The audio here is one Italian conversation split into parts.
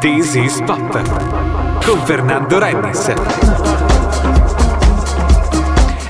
This is Pop con Fernando Rennis.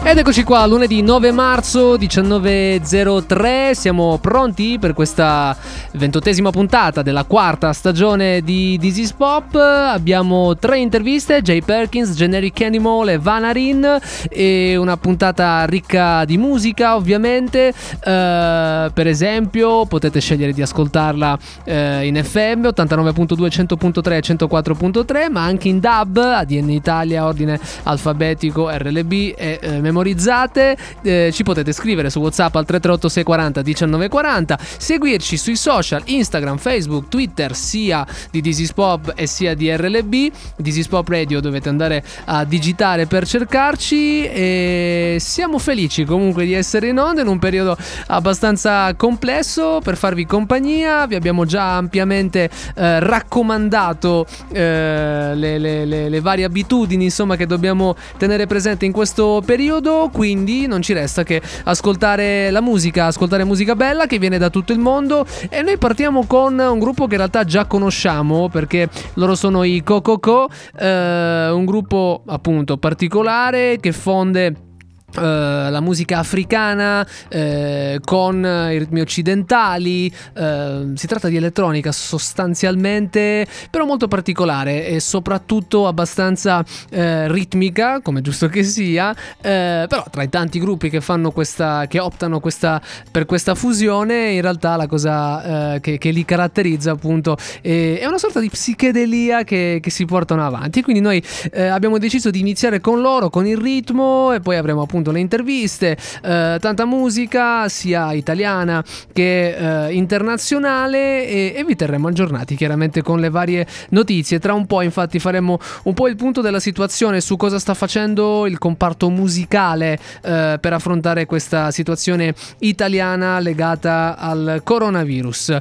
Ed eccoci qua, lunedì 9 marzo 19.03, siamo pronti per questa ventottesima puntata della quarta stagione di This is Pop. Abbiamo tre interviste, Jay Perkins, Generic Animal e Vanarin e una puntata ricca di musica ovviamente. Uh, per esempio potete scegliere di ascoltarla uh, in FM 89.2, 100.3 104.3 ma anche in DAB, ADN Italia, ordine alfabetico, RLB e uh, memorizzate. Eh, ci potete scrivere su WhatsApp al 338 640 1940, seguirci sui social Instagram, Facebook, Twitter, sia di This is Pop e sia di RLB. This is Pop Radio dovete andare a digitare per cercarci e siamo felici comunque di essere in onda in un periodo abbastanza complesso per farvi compagnia. Vi abbiamo già ampiamente eh, raccomandato eh, le, le, le, le varie abitudini insomma che dobbiamo tenere presente in questo periodo, quindi non ci resta che ascoltare la musica, ascoltare musica bella che viene da tutto il mondo. E noi partiamo con un gruppo che in realtà già conosciamo perché loro sono i Cococo, eh, un gruppo appunto particolare che fonde Uh, la musica africana uh, con i ritmi occidentali uh, si tratta di elettronica sostanzialmente però molto particolare e soprattutto abbastanza ritmica come giusto che sia però tra i tanti gruppi che fanno questa che optano questa, per questa fusione in realtà la cosa che, che, li caratterizza appunto è, è una sorta di psichedelia che, che, si portano avanti. Quindi noi abbiamo deciso di iniziare con loro con il ritmo e poi avremo appunto appunto le interviste, eh, tanta musica sia italiana che eh, internazionale e, e, vi terremo aggiornati chiaramente con le varie notizie. Tra un po' infatti faremo un po' il punto della situazione su cosa sta facendo il comparto musicale eh, per affrontare questa situazione italiana legata al coronavirus.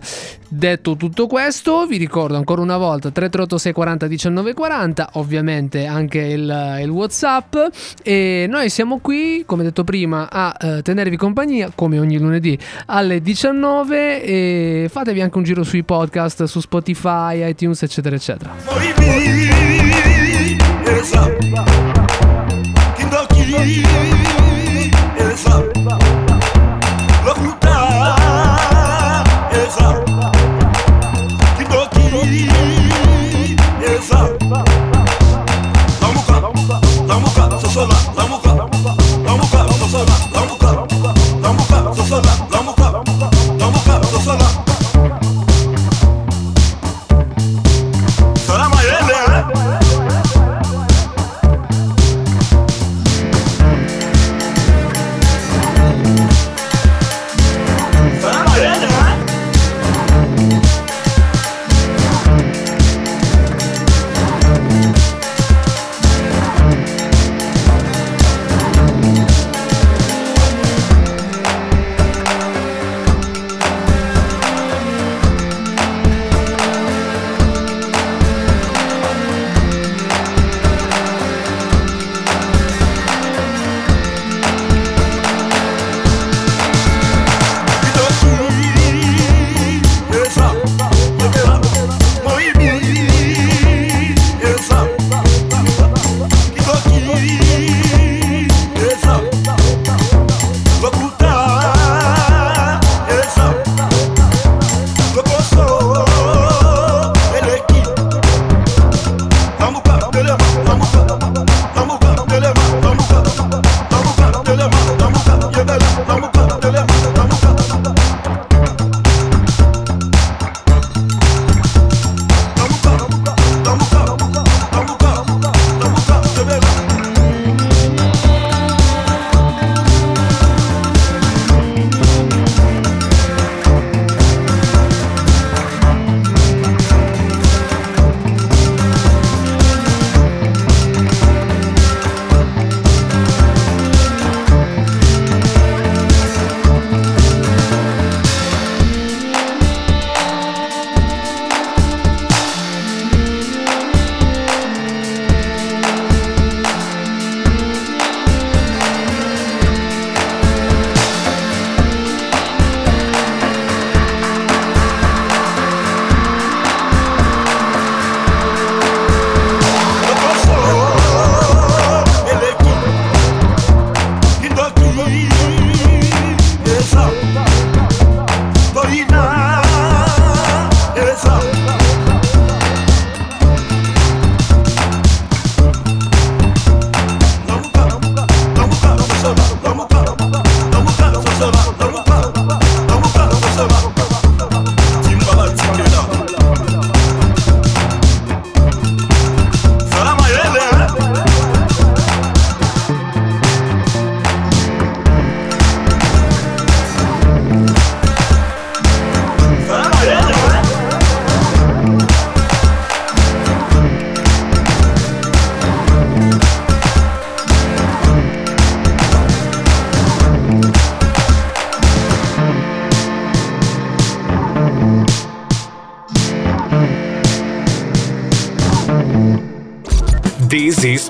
Detto tutto questo, vi ricordo ancora una volta 338-640-1940, ovviamente anche il, il, WhatsApp e noi siamo qui, come detto prima, a eh, tenervi compagnia come ogni lunedì alle 19 e fatevi anche un giro sui podcast su Spotify, iTunes, eccetera, eccetera.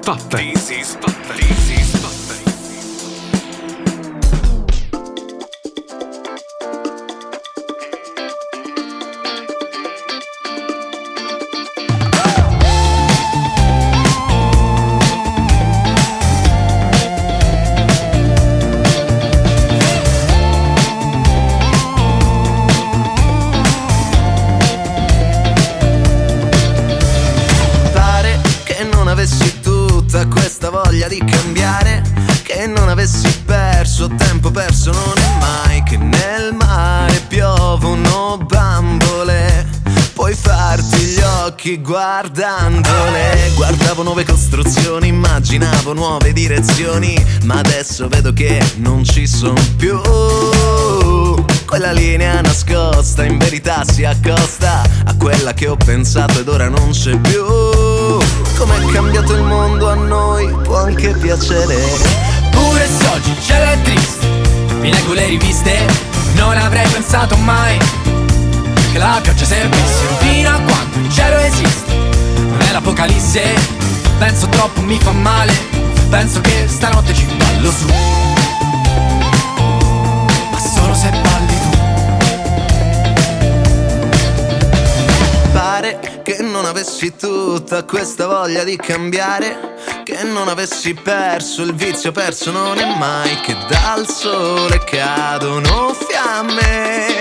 Is pensato ed ora non c'è più. Com'è cambiato il mondo a noi può anche piacere. Pure se oggi c'è la triste Mi leggo le riviste Non avrei pensato mai Che la pioggia servisse. Fino a quando il cielo esiste Non è l'apocalisse Penso troppo mi fa male Penso che stanotte ci ballo su avessi tutta questa voglia di cambiare che non avessi perso il vizio perso non è mai che dal sole cadono fiamme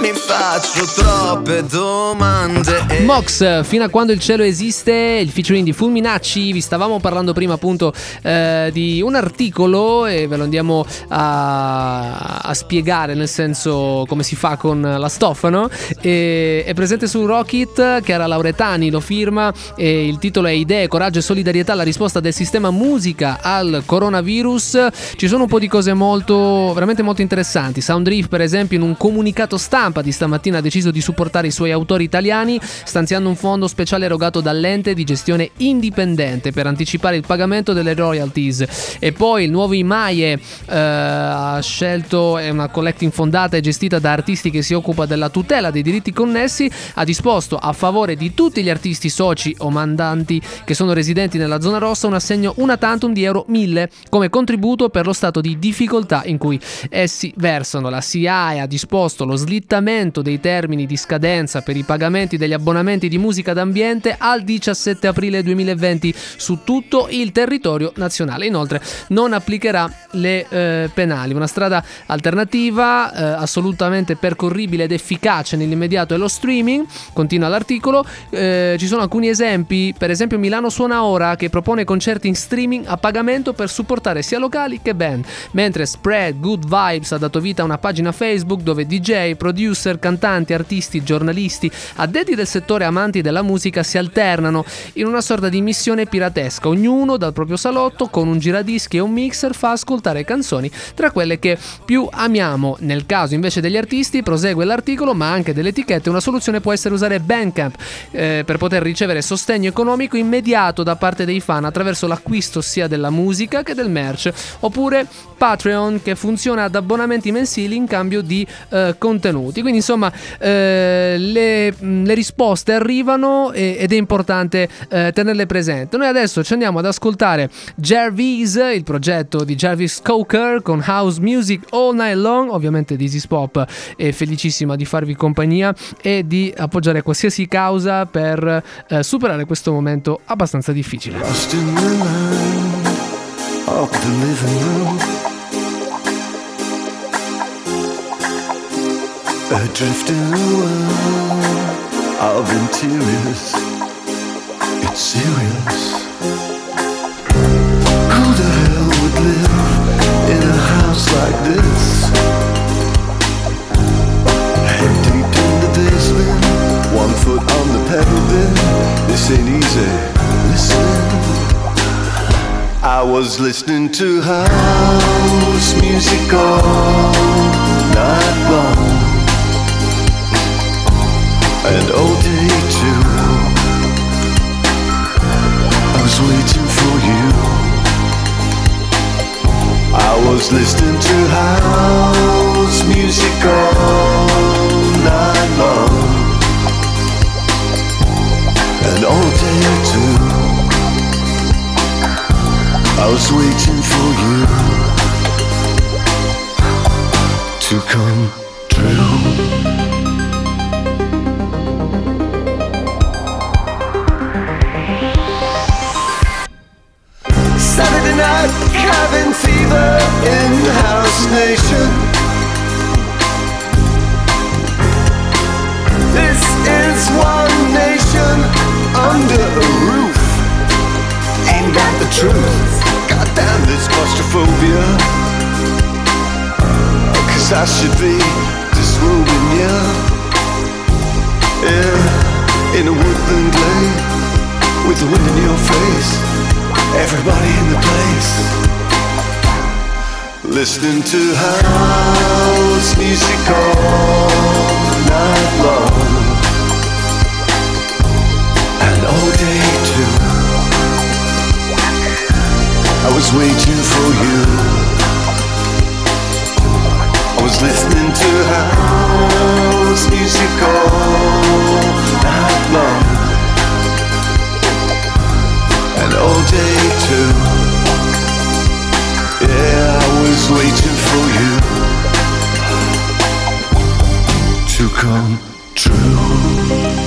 mi faccio troppe domande. Mox, fino a quando il cielo esiste, il featuring di Fulminacci. Vi stavamo parlando prima appunto eh, di un articolo e ve lo andiamo a, a, spiegare, nel senso come si fa con la stoffa, no? E, è presente su Rocket, che era Lauretani, lo firma. E il titolo è Idee, coraggio e solidarietà, la risposta del sistema musica al coronavirus. Ci sono un po' di cose molto, veramente molto interessanti. Soundriff, per esempio, in un comunicato stampa stampa di stamattina ha deciso di supportare i suoi autori italiani stanziando un fondo speciale erogato dall'ente di gestione indipendente per anticipare il pagamento delle royalties. E poi il nuovo IMAIE eh, ha scelto, è una collecting fondata e gestita da artisti che si occupa della tutela dei diritti connessi, ha disposto a favore di tutti gli artisti soci o mandanti che sono residenti nella zona rossa un assegno una tantum di euro 1000 come contributo per lo stato di difficoltà in cui essi versano. La SIAE ha disposto lo slittamento allungamento dei termini di scadenza per i pagamenti degli abbonamenti di musica d'ambiente al 17 aprile 2020 su tutto il territorio nazionale. Inoltre non applicherà le eh, penali. Una strada alternativa eh, assolutamente percorribile ed efficace nell'immediato è lo streaming, continua l'articolo. Eh, ci sono alcuni esempi, per esempio Milano Suona Ora che propone concerti in streaming a pagamento per supportare sia locali che band, mentre Spread Good Vibes ha dato vita a una pagina Facebook dove DJ, producer producer, cantanti, artisti, giornalisti, addetti del settore amanti della musica si alternano in una sorta di missione piratesca. Ognuno dal proprio salotto con un giradischi e un mixer fa ascoltare canzoni tra quelle che più amiamo. Nel caso invece degli artisti, prosegue l'articolo, ma anche delle etichette, una soluzione può essere usare Bandcamp eh, per poter ricevere sostegno economico immediato da parte dei fan attraverso l'acquisto sia della musica che del merch, oppure Patreon che funziona ad abbonamenti mensili in cambio di eh, contenuti tutti. Quindi insomma eh, le, le, risposte arrivano e, ed è importante eh, tenerle presenti. Noi adesso ci andiamo ad ascoltare Jarvis, il progetto di Jarvis Coker con House Music All Night Long. Ovviamente This Pop è felicissima di farvi compagnia e di appoggiare qualsiasi causa per eh, superare questo momento abbastanza difficile. Adrift in a world of interiors. It's serious. Who the hell would live in a house like this? Head deep in the basement, one foot on the pedal bed. This ain't easy. Listen. I was listening to house music all night long and all day too. I was waiting for you. I was listening to house music all night long and all day too. I was waiting for you to come true. Night cabin fever in House Nation. This is one nation under a roof. Ain't that the truth? Goddamn this claustrophobia. Cause I should be disrobing you. Yeah, in a woodland glade with the wind in your face. Everybody in the place. Listening to house music all night long. And all day too. I was waiting for you. I was listening to house music all night long all day too. Yeah, I was waiting for you to come true.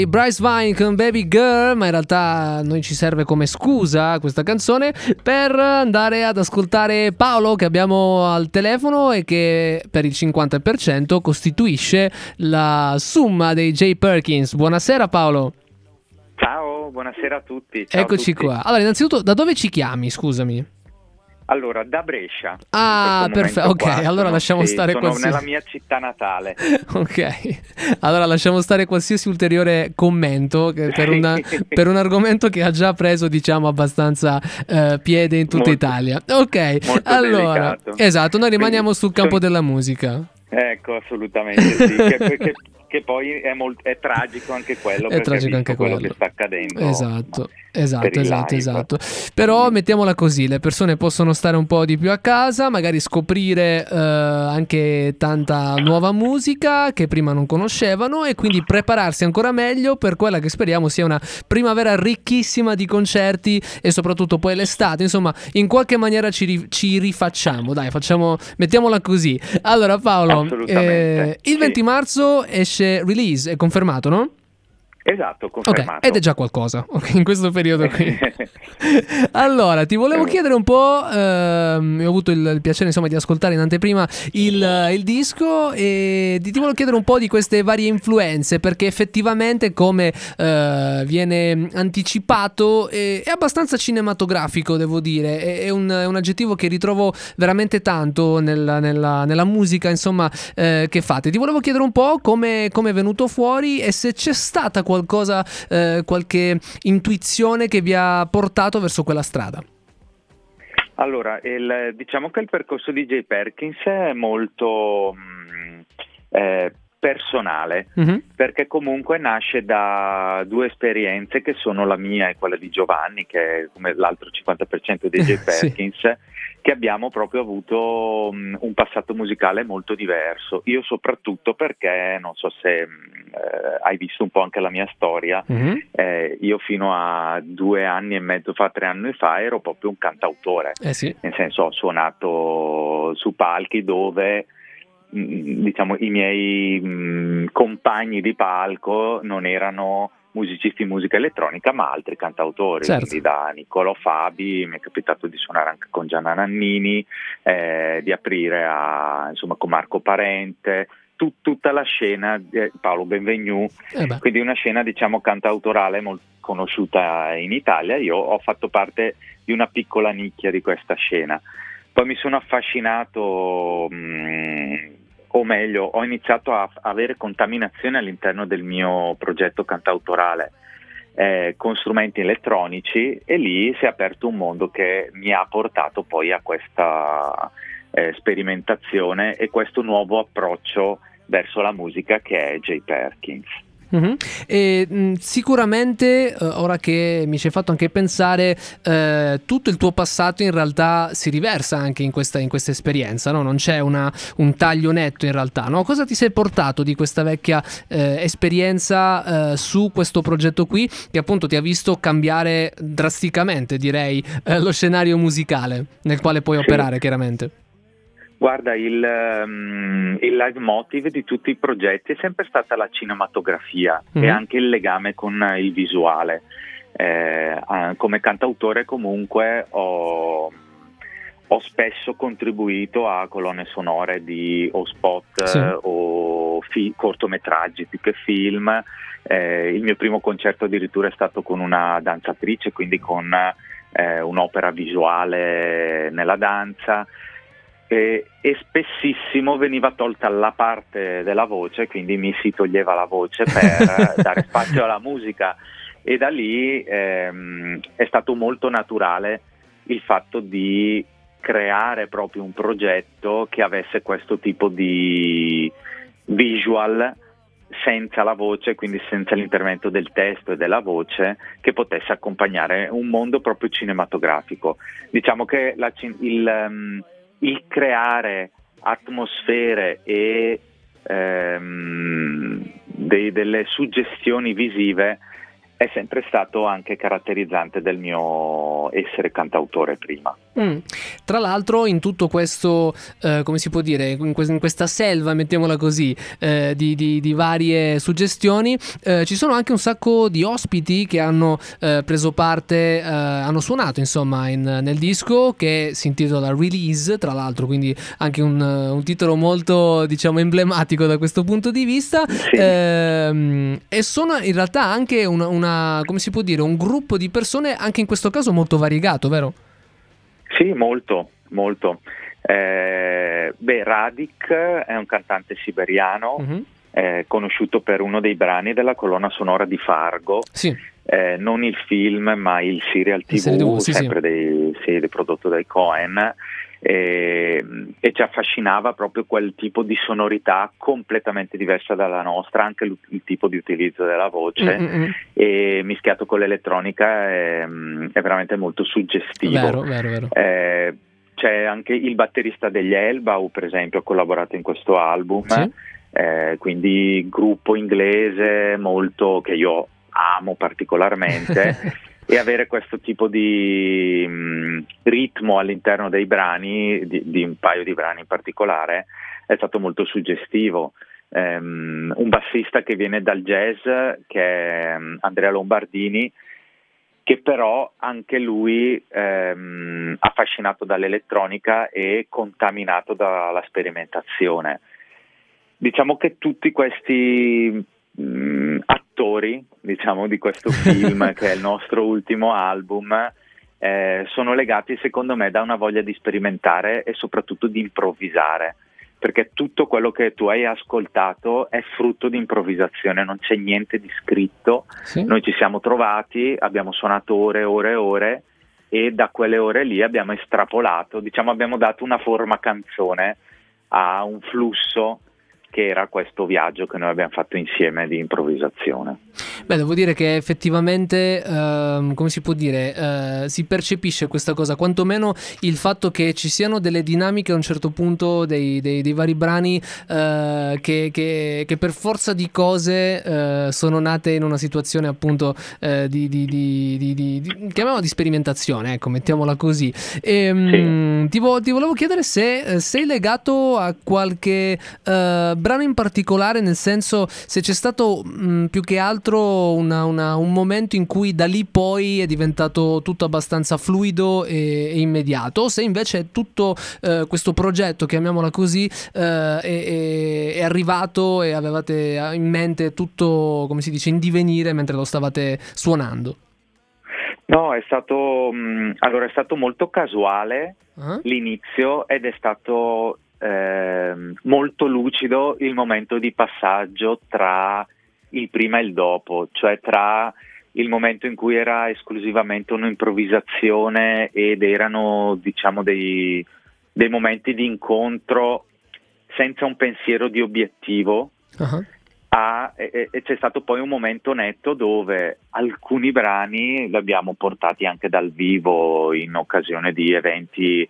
Ok, Bryce Vine con Baby Girl, ma in realtà noi ci serve come scusa questa canzone per andare ad ascoltare Paolo che abbiamo al telefono e che per il 50% costituisce la somma dei J. Perkins. Buonasera Paolo. Ciao, buonasera a tutti. Ciao Eccoci a tutti. qua. Allora, innanzitutto, da dove ci chiami? Scusami. Allora, da Brescia. Ah, perfetto. Ok, qua allora lasciamo stare sono qualsiasi. nella mia città natale. Ok, allora lasciamo stare qualsiasi ulteriore commento per, una- per un argomento che ha già preso, diciamo, abbastanza eh, piede in tutta Molto- Italia. Ok, allora, delicato. esatto, noi rimaniamo Quindi, sul campo sono- della musica. Ecco, assolutamente sì. che, che- che poi è, molt- è tragico anche quello. È tragico anche quello quello. che sta accadendo. Esatto, esatto, esatto, esatto. Però mettiamola così, le persone possono stare un po' di più a casa, magari scoprire eh, anche tanta nuova musica che prima non conoscevano e quindi prepararsi ancora meglio per quella che speriamo sia una primavera ricchissima di concerti e soprattutto poi l'estate. Insomma, in qualche maniera ci, ri- ci rifacciamo, dai, facciamo, mettiamola così. Allora Paolo, eh, il sì. 20 marzo esce release, è confermato, no? Esatto, confermato. ed è già qualcosa ok, in questo periodo qui. allora, ti volevo chiedere un po', ehm, ho avuto il, il piacere insomma di ascoltare in anteprima il, il disco e ti, ti volevo chiedere un po' di queste varie influenze perché effettivamente come eh, viene anticipato è, è abbastanza cinematografico devo dire, è, è un, è un aggettivo che ritrovo veramente tanto nella, nella- nella musica insomma eh, che fate. Ti volevo chiedere un po' come come è venuto fuori e se c'è stata qualcosa, eh, qualche intuizione che vi ha portato verso quella strada. Allora, il- diciamo che il percorso di Jay Perkins è molto mm, eh, personale. Mhm. perché comunque nasce da due esperienze che sono la mia e quella di Giovanni, che è come l'altro 50% dei J. Sì. Che abbiamo proprio avuto un passato musicale molto diverso. Io soprattutto perché, non so se eh, hai visto un po' anche la mia storia, Mhm. eh, io fino a due anni e mezzo fa, tre anni fa, ero proprio un cantautore Eh sì. nel senso ho suonato su palchi dove mh, diciamo i miei mh, compagni di palco non erano musicisti di musica elettronica ma altri cantautori Certo. quindi da Niccolò Fabi mi è capitato di suonare anche con Gianna Nannini eh, di aprire a, insomma, con Marco Parente tu- tutta la scena eh, Paolo Benvenu Eh quindi una scena diciamo cantautorale molto conosciuta in Italia. Io ho fatto parte di una piccola nicchia di questa scena. Poi mi sono affascinato, mh, o meglio, ho iniziato a avere contaminazione all'interno del mio progetto cantautorale eh, con strumenti elettronici e lì si è aperto un mondo che mi ha portato poi a questa eh, sperimentazione e questo nuovo approccio verso la musica che è Jay Perkins. Mhm. E, mh, sicuramente, eh, ora che mi ci hai fatto anche pensare, eh, tutto il tuo passato in realtà si riversa anche in questa, in questa esperienza, no? non c'è una- un taglio netto in realtà. No? Cosa ti sei portato di questa vecchia eh, esperienza eh, su questo progetto qui, che appunto ti ha visto cambiare drasticamente, direi, eh, lo scenario musicale nel quale puoi Sì. operare, chiaramente? Guarda, il, ehm, il leitmotiv di tutti i progetti è sempre stata la cinematografia Mhm. e anche il legame con il visuale. Eh, come cantautore comunque ho, ho spesso contribuito a colonne sonore di o spot Sì. eh, o fi- cortometraggi più che film. Eh, il mio primo concerto addirittura è stato con una danzatrice, quindi con eh, un'opera visuale nella danza e, e spessissimo veniva tolta la parte della voce, quindi mi si toglieva la voce per dare spazio alla musica e da lì ehm, è stato molto naturale il fatto di creare proprio un progetto che avesse questo tipo di visual senza la voce, quindi senza l'intervento del testo e della voce, che potesse accompagnare un mondo proprio cinematografico. Diciamo che la il, ehm, il creare atmosfere e ehm, dei- delle suggestioni visive è sempre stato anche caratterizzante del mio essere cantautore prima. Mm. Tra l'altro in tutto questo, eh, come si può dire, in, que- in, questa selva, mettiamola così, eh, di, di, di, varie suggestioni, eh, ci sono anche un sacco di ospiti che hanno eh, preso parte, eh, hanno suonato insomma in, nel disco che si intitola Release, tra l'altro, quindi anche un, un titolo molto diciamo emblematico da questo punto di vista. Sì. Ehm, e sono in realtà anche una, una, come si può dire, un gruppo di persone anche in questo caso molto variegato, vero? Sì, molto, molto. Eh, beh, Radik è un cantante siberiano, uh-huh. eh, conosciuto per uno dei brani della colonna sonora di Fargo. Sì. Eh, non il film, ma il serial TV, il TV sì, sempre sì. Dei, sì, prodotto dai Cohen e, e, ci affascinava proprio quel tipo di sonorità completamente diversa dalla nostra, anche il, il tipo di utilizzo della voce Mm-mm. e mischiato con l'elettronica è, è veramente molto suggestivo. Vero, vero, vero. Eh, c'è anche il batterista degli Elbau, per esempio, ha collaborato in questo album, sì. eh, quindi gruppo inglese molto che io amo particolarmente. e avere questo tipo di mh, mm, ritmo all'interno dei brani, di, di, un paio di brani in particolare, è stato molto suggestivo. Um, un bassista che viene dal jazz, che è um, Andrea Lombardini, che però anche lui um, affascinato dall'elettronica e contaminato dalla sperimentazione. Diciamo che tutti questi mh, mm, attori diciamo, di questo film, che è il nostro ultimo album, eh, sono legati secondo me da una voglia di sperimentare e soprattutto di improvvisare. Perché tutto quello che tu hai ascoltato è frutto di improvvisazione, non c'è niente di scritto. Sì. Noi ci siamo trovati, abbiamo suonato ore e ore e ore e da quelle ore lì abbiamo estrapolato, diciamo abbiamo dato una forma canzone a un flusso che era questo viaggio che noi abbiamo fatto insieme di improvvisazione. Beh, devo dire che effettivamente, ehm, come si può dire, eh, si percepisce questa cosa, quantomeno il fatto che ci siano delle dinamiche a un certo punto dei, dei, dei vari brani eh, che, che, che, per forza di cose eh, sono nate in una situazione appunto eh, di, di, di, di, sperimentazione, ecco, mettiamola così. E, ehm, sì. ti, vo- ti, volevo chiedere se eh, sei legato a qualche eh, brano in particolare, nel senso se c'è stato mh, più che altro una, una, un momento in cui da lì poi è diventato tutto abbastanza fluido e, e immediato, se invece tutto eh, questo progetto, chiamiamola così, eh, è, è, arrivato e avevate in mente tutto, come si dice, in divenire mentre lo stavate suonando. No, è stato, mh, allora, è stato molto casuale uh-huh. l'inizio ed è stato eh, molto lucido il momento di passaggio tra il prima e il dopo, cioè tra il momento in cui era esclusivamente un'improvvisazione ed erano diciamo dei, dei momenti di incontro senza un pensiero di obiettivo uh-huh. a, e, e, c'è stato poi un momento netto dove alcuni brani li abbiamo portati anche dal vivo in occasione di eventi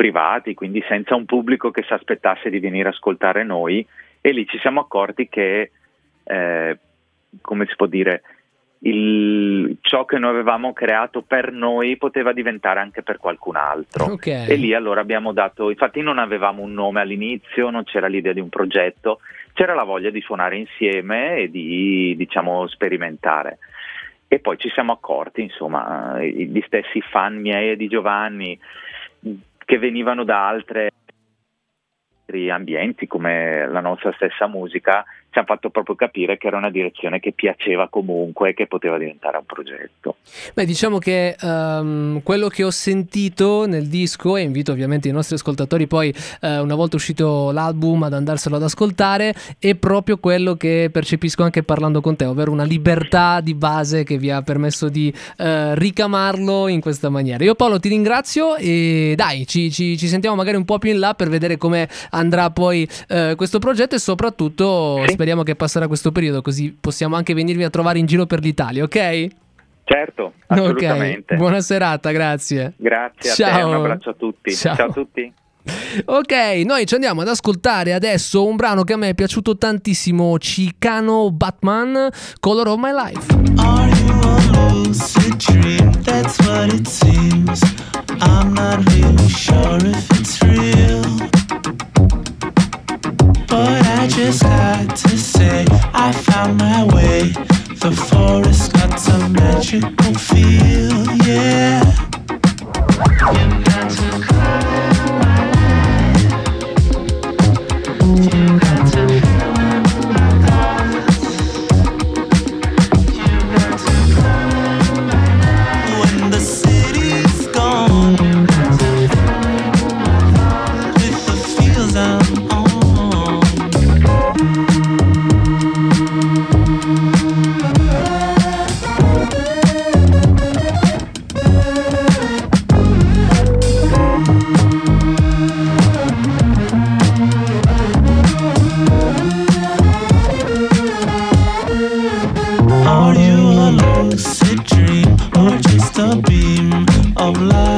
privati, quindi senza un pubblico che si aspettasse di venire a ascoltare noi e lì ci siamo accorti che, eh, come si può dire, il, ciò che noi avevamo creato per noi poteva diventare anche per qualcun altro. Okay. E lì allora abbiamo dato, infatti non avevamo un nome all'inizio, non c'era l'idea di un progetto, c'era la voglia di suonare insieme e di diciamo sperimentare. E poi ci siamo accorti, insomma, gli stessi fan miei e di Giovanni che venivano da altre ambienti come la nostra stessa musica ci hanno fatto proprio capire che era una direzione che piaceva comunque e che poteva diventare un progetto. Beh, diciamo che um, quello che ho sentito nel disco, e invito ovviamente i nostri ascoltatori poi, uh, una volta uscito l'album, ad andarselo ad ascoltare, è proprio quello che percepisco anche parlando con te, ovvero una libertà di base che vi ha permesso di uh, ricamarlo in questa maniera. Io Paolo ti ringrazio e dai, ci, ci, ci, sentiamo magari un po' più in là per vedere come andrà poi uh, questo progetto e soprattutto... Sì speriamo che passerà questo periodo, così possiamo anche venirvi a trovare in giro per l'Italia, ok? Certo, assolutamente. Okay. Buona serata, grazie. Grazie Ciao. te, un abbraccio a tutti. Ciao, Ciao a tutti. Ok, noi ci andiamo ad ascoltare adesso un brano che a me è piaciuto tantissimo, Chicano Batman, Color of My Life. Are you a lucid dream? That's what it seems. I'm not really sure if it's real. But I just got to say, I found my way. The forest got some magical feel, yeah. You got to come my life. Of light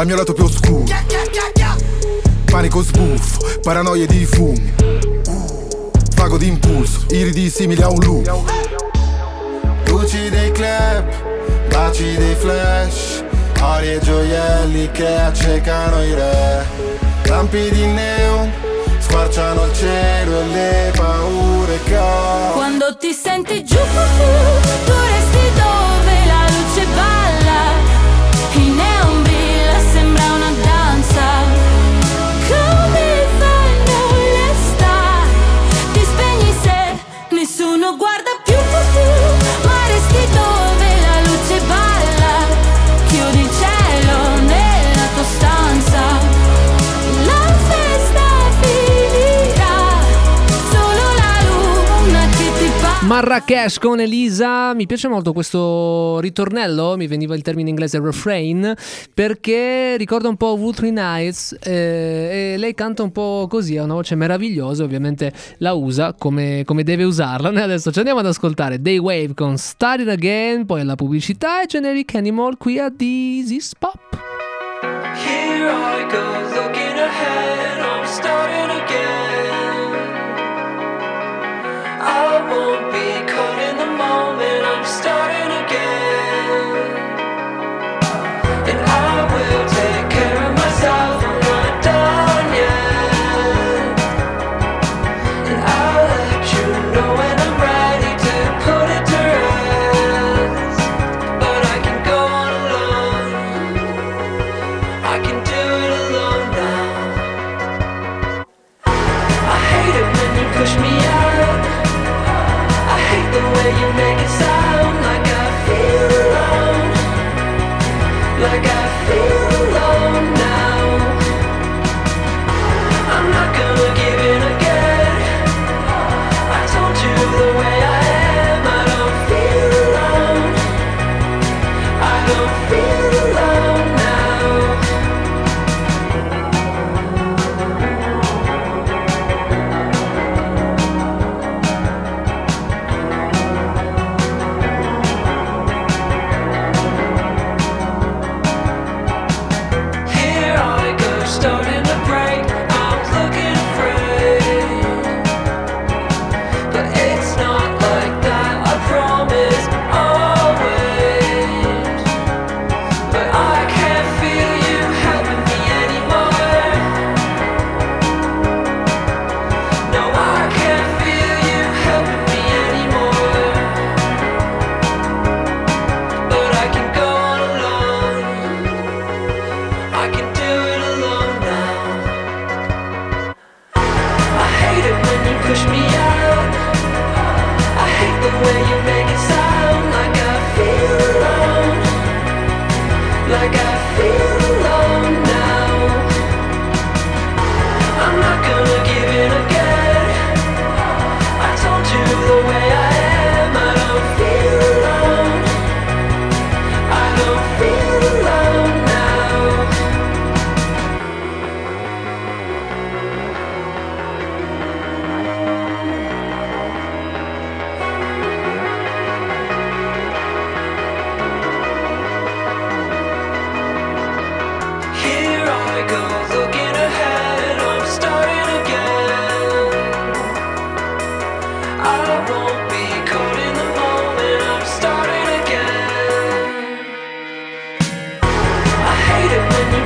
dal mio lato più oscuro. Panico sbuffo, paranoie di fumi. Vago di impulso, iridi simili a un lupo Luci dei club, baci dei flash Ori e gioielli che accecano i re. Lampi di neon, squarciano il cielo e le paure che ho. Quando ti senti giù, tu Marrakesh con Elisa, mi piace molto questo ritornello, mi veniva il termine inglese refrain, perché ricorda un po' Wuthering Nights eh, e lei canta un po' così, ha una voce meravigliosa, ovviamente la usa come, come deve usarla. Noi adesso ci andiamo ad ascoltare Day Wave con Started Again, poi la pubblicità e Generic Animal qui a This is Pop. Here I go, looking ahead, I'm starting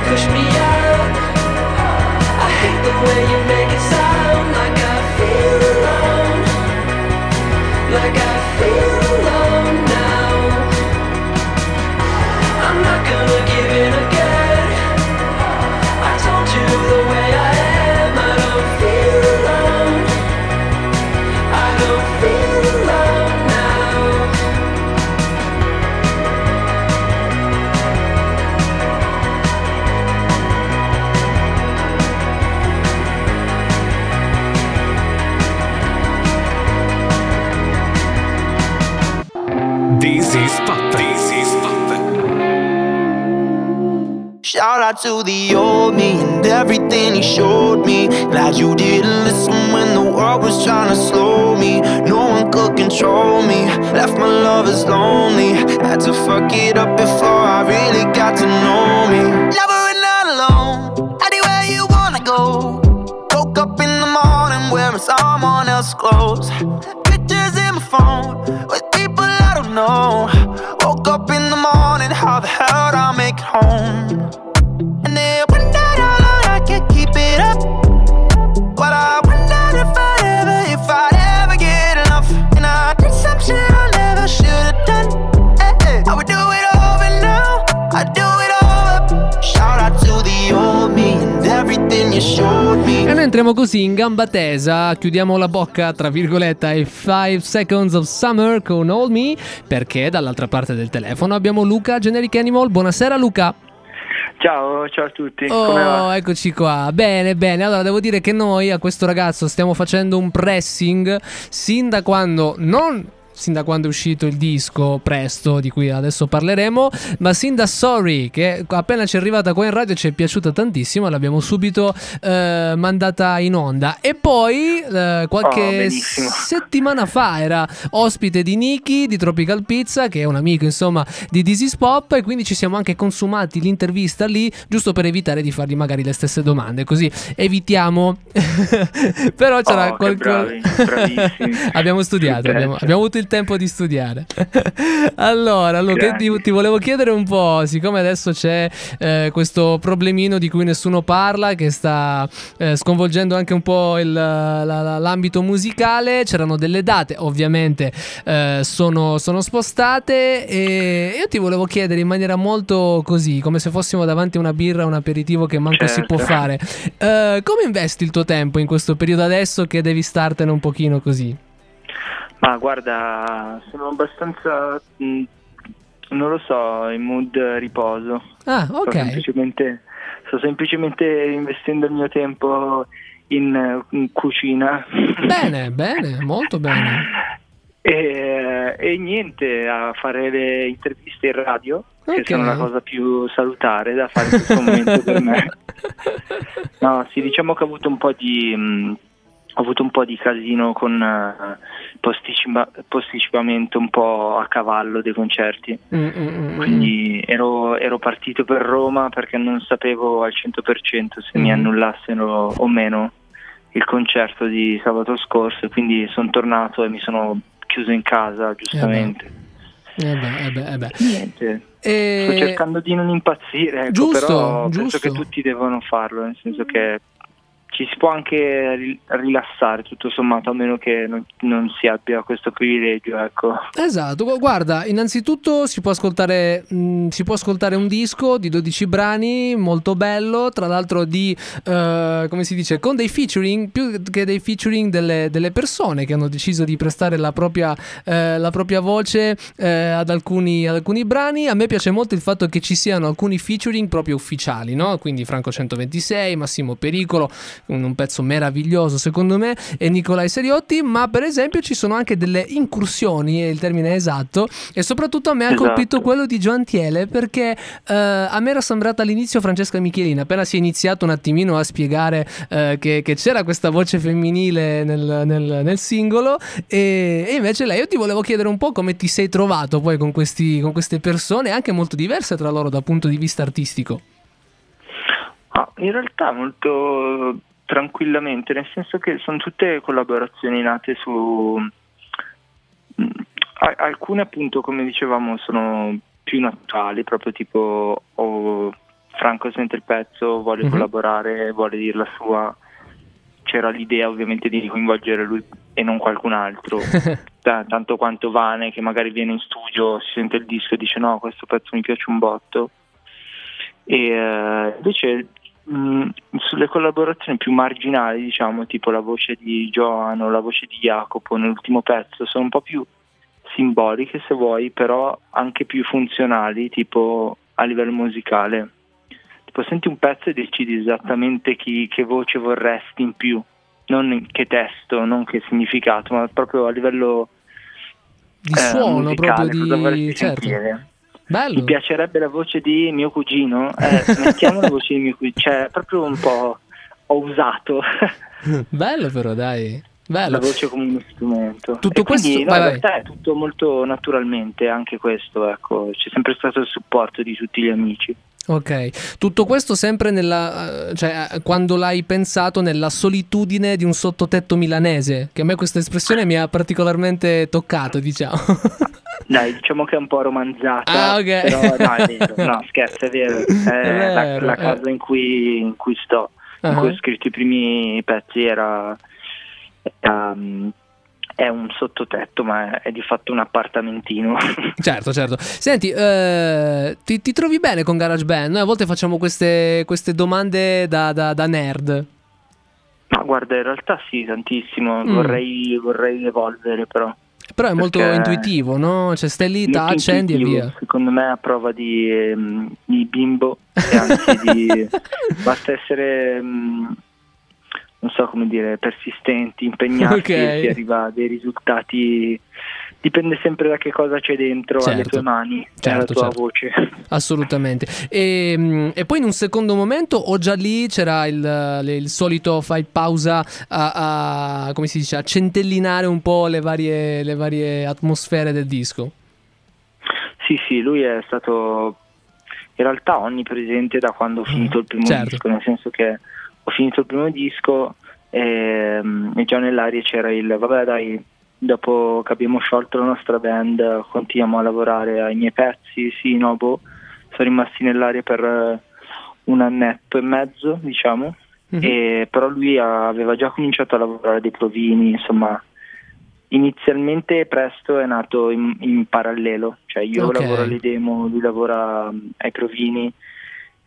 push me out. I hate the way you make to the old me and everything he showed me. Glad you didn't listen when the world was trying to slow me. No one could control me. Left my lovers lonely. Had to fuck it up before I really got to know me. Never and not alone. Anywhere you wanna go. Woke up in the morning wearing someone else's clothes. Così in gamba tesa, chiudiamo la bocca tra virgolette ai 5 Seconds of Summer con All Me, perché dall'altra parte del telefono abbiamo Luca Generic Animal. Buonasera Luca. Ciao, ciao a tutti. Oh, eccoci qua. Bene, bene. Allora, devo dire che noi a questo ragazzo stiamo facendo un pressing sin da quando non sin da quando è uscito il disco presto di cui adesso parleremo ma sin da Sorry che appena ci è arrivata qua in radio ci è piaciuta tantissimo l'abbiamo subito eh, mandata in onda. E poi eh, Oh, qualche benissimo. settimana fa era ospite di Niki di Tropical Pizza che è un amico insomma di Disease Pop e quindi ci siamo anche consumati l'intervista lì giusto per evitare di fargli magari le stesse domande così evitiamo. Però c'era Oh, qualcosa abbiamo studiato abbiamo, abbiamo avuto il tempo di studiare. Allora Luca ti, ti volevo chiedere un po' siccome adesso c'è eh, questo problemino di cui nessuno parla che sta eh, sconvolgendo anche un po' il- la- la- l'ambito musicale c'erano delle date ovviamente eh, sono, sono spostate e io ti volevo chiedere in maniera molto così come se fossimo davanti a una birra un aperitivo che manco si può Certo. fare. Eh, come investi il tuo tempo in questo periodo adesso che devi startene un pochino così Ma guarda, sono abbastanza, mh, non lo so, in mood riposo. ah Sto ok semplicemente, sto semplicemente investendo il mio tempo in, in cucina. bene bene molto bene E, e niente, a fare le interviste in radio, Ok. che sono la cosa più salutare da fare in questo momento per me. No, sì, diciamo che ho avuto un po' di, mh, ho avuto un po' di casino con eh, posticipa- posticipamento un po' a cavallo dei concerti. Mm, mm, mm, mm. Quindi ero, ero partito per Roma perché non sapevo al 100% se mi Mhm. annullassero o meno il concerto di sabato scorso, quindi sono tornato e mi sono chiuso in casa, giustamente. Eh beh, eh beh, eh beh. Niente, E- sto cercando di non impazzire, ecco, Giusto, però giusto. penso che tutti devono farlo, nel senso che ci si può anche ri- rilassare tutto sommato, a meno che non, non si abbia questo privilegio, ecco. Esatto, gu- guarda, innanzitutto si può ascoltare mh, si può ascoltare un disco di 12 brani molto bello, tra l'altro di eh, come si dice, con dei featuring più che dei featuring delle, delle persone che hanno deciso di prestare la propria, eh, la propria voce eh, ad, alcuni, ad alcuni brani. A me piace molto il fatto che ci siano alcuni featuring proprio ufficiali, no? Quindi Franco 126, Massimo Pericolo, un, pezzo meraviglioso secondo me, e Nicolai Seriotti, ma per esempio ci sono anche delle incursioni, è il termine esatto, e soprattutto a me ha Esatto. colpito quello di Gioantiele perché eh, a me era sembrata all'inizio Francesca Michelina, appena si è iniziato un attimino a spiegare eh, che, che c'era questa voce femminile nel, nel- nel singolo e, e invece lei io ti volevo chiedere un po' come ti sei trovato poi con, questi, con queste persone anche molto diverse tra loro dal punto di vista artistico. Ah, in realtà molto tranquillamente, nel senso che sono tutte collaborazioni nate su, a- alcune appunto come dicevamo sono più naturali, proprio tipo oh, Franco sente il pezzo, vuole Mhm. collaborare, vuole dire la sua. C'era l'idea ovviamente di coinvolgere lui e non qualcun altro, Ta- tanto quanto Vane che magari viene in studio, si sente il disco e dice no, questo pezzo mi piace un botto. E eh, invece mh, sulle collaborazioni più marginali, diciamo, tipo la voce di Johan o la voce di Jacopo nell'ultimo pezzo, sono un po' più simboliche se vuoi, però anche più funzionali, tipo a livello musicale. Tipo senti un pezzo e decidi esattamente chi, che voce vorresti in più, non che testo, non che significato, ma proprio a livello Di eh, suono, musicale, proprio di... Certo. sentire. Bello. Mi piacerebbe la voce di mio cugino? Eh, mettiamo la voce di mio cugino, cioè proprio un po' ho usato Bello però, dai. la Bello. voce come uno strumento. Tutto E quindi, questo- no, vai, in realtà è tutto molto naturalmente, anche questo, ecco, c'è sempre stato il supporto di tutti gli amici. Ok, tutto questo sempre nella, eh, cioè, eh, quando l'hai pensato nella solitudine di un sottotetto milanese, che a me questa espressione mi ha particolarmente toccato, diciamo. Dai, diciamo che è un po' romanzata, Ah, ok. però no, no, scherzo, è vero, è, È la, vero, la eh. casa in cui, in cui sto, in Ah. cui ho scritto i primi pezzi era, ehm, è un sottotetto, ma è, di fatto un appartamentino. certo, certo. Senti, eh, ti, ti trovi bene con GarageBand? Noi a volte facciamo queste, queste domande da, da- da nerd. Ma guarda, in realtà sì, tantissimo, Mm. vorrei, vorrei evolvere però. Però è molto intuitivo, no? Cioè stai lì, accendi e via. Secondo me a prova di, ehm, di bimbo, e anzi di, basta essere, mm, non so come dire, persistenti, impegnati Ok. e si arriva a dei risultati. Dipende sempre da che cosa c'è dentro alle Certo. tue mani, e alla Certo, tua certo. voce. Assolutamente. E, mm, e poi in un secondo momento, o già lì c'era il, il solito fai pausa a, a- come si dice, a centellinare un po' le varie, le varie atmosfere del disco. Sì, sì, lui è stato in realtà onnipresente da quando ho finito il primo Certo. disco, nel senso che ho finito il primo disco e, e già nell'aria c'era il vabbè dai, dopo che abbiamo sciolto la nostra band continuiamo a lavorare ai miei pezzi, sì, no, boh, sono rimasti nell'aria per eh, un annetto e mezzo, diciamo, Mhm. e, però lui aveva già cominciato a lavorare dei provini, insomma, inizialmente presto è nato in, in parallelo, cioè io Ok. lavoro alle demo, lui lavora mm, ai provini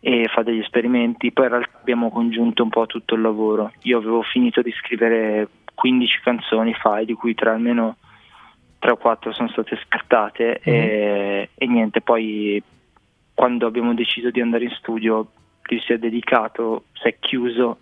e fa degli esperimenti, poi in realtà abbiamo congiunto un po' tutto il lavoro. Io avevo finito di scrivere 15 canzoni fai, di cui tre almeno 3 o 4 sono state scartate e, e niente, poi quando abbiamo deciso di andare in studio lui si è dedicato, si è chiuso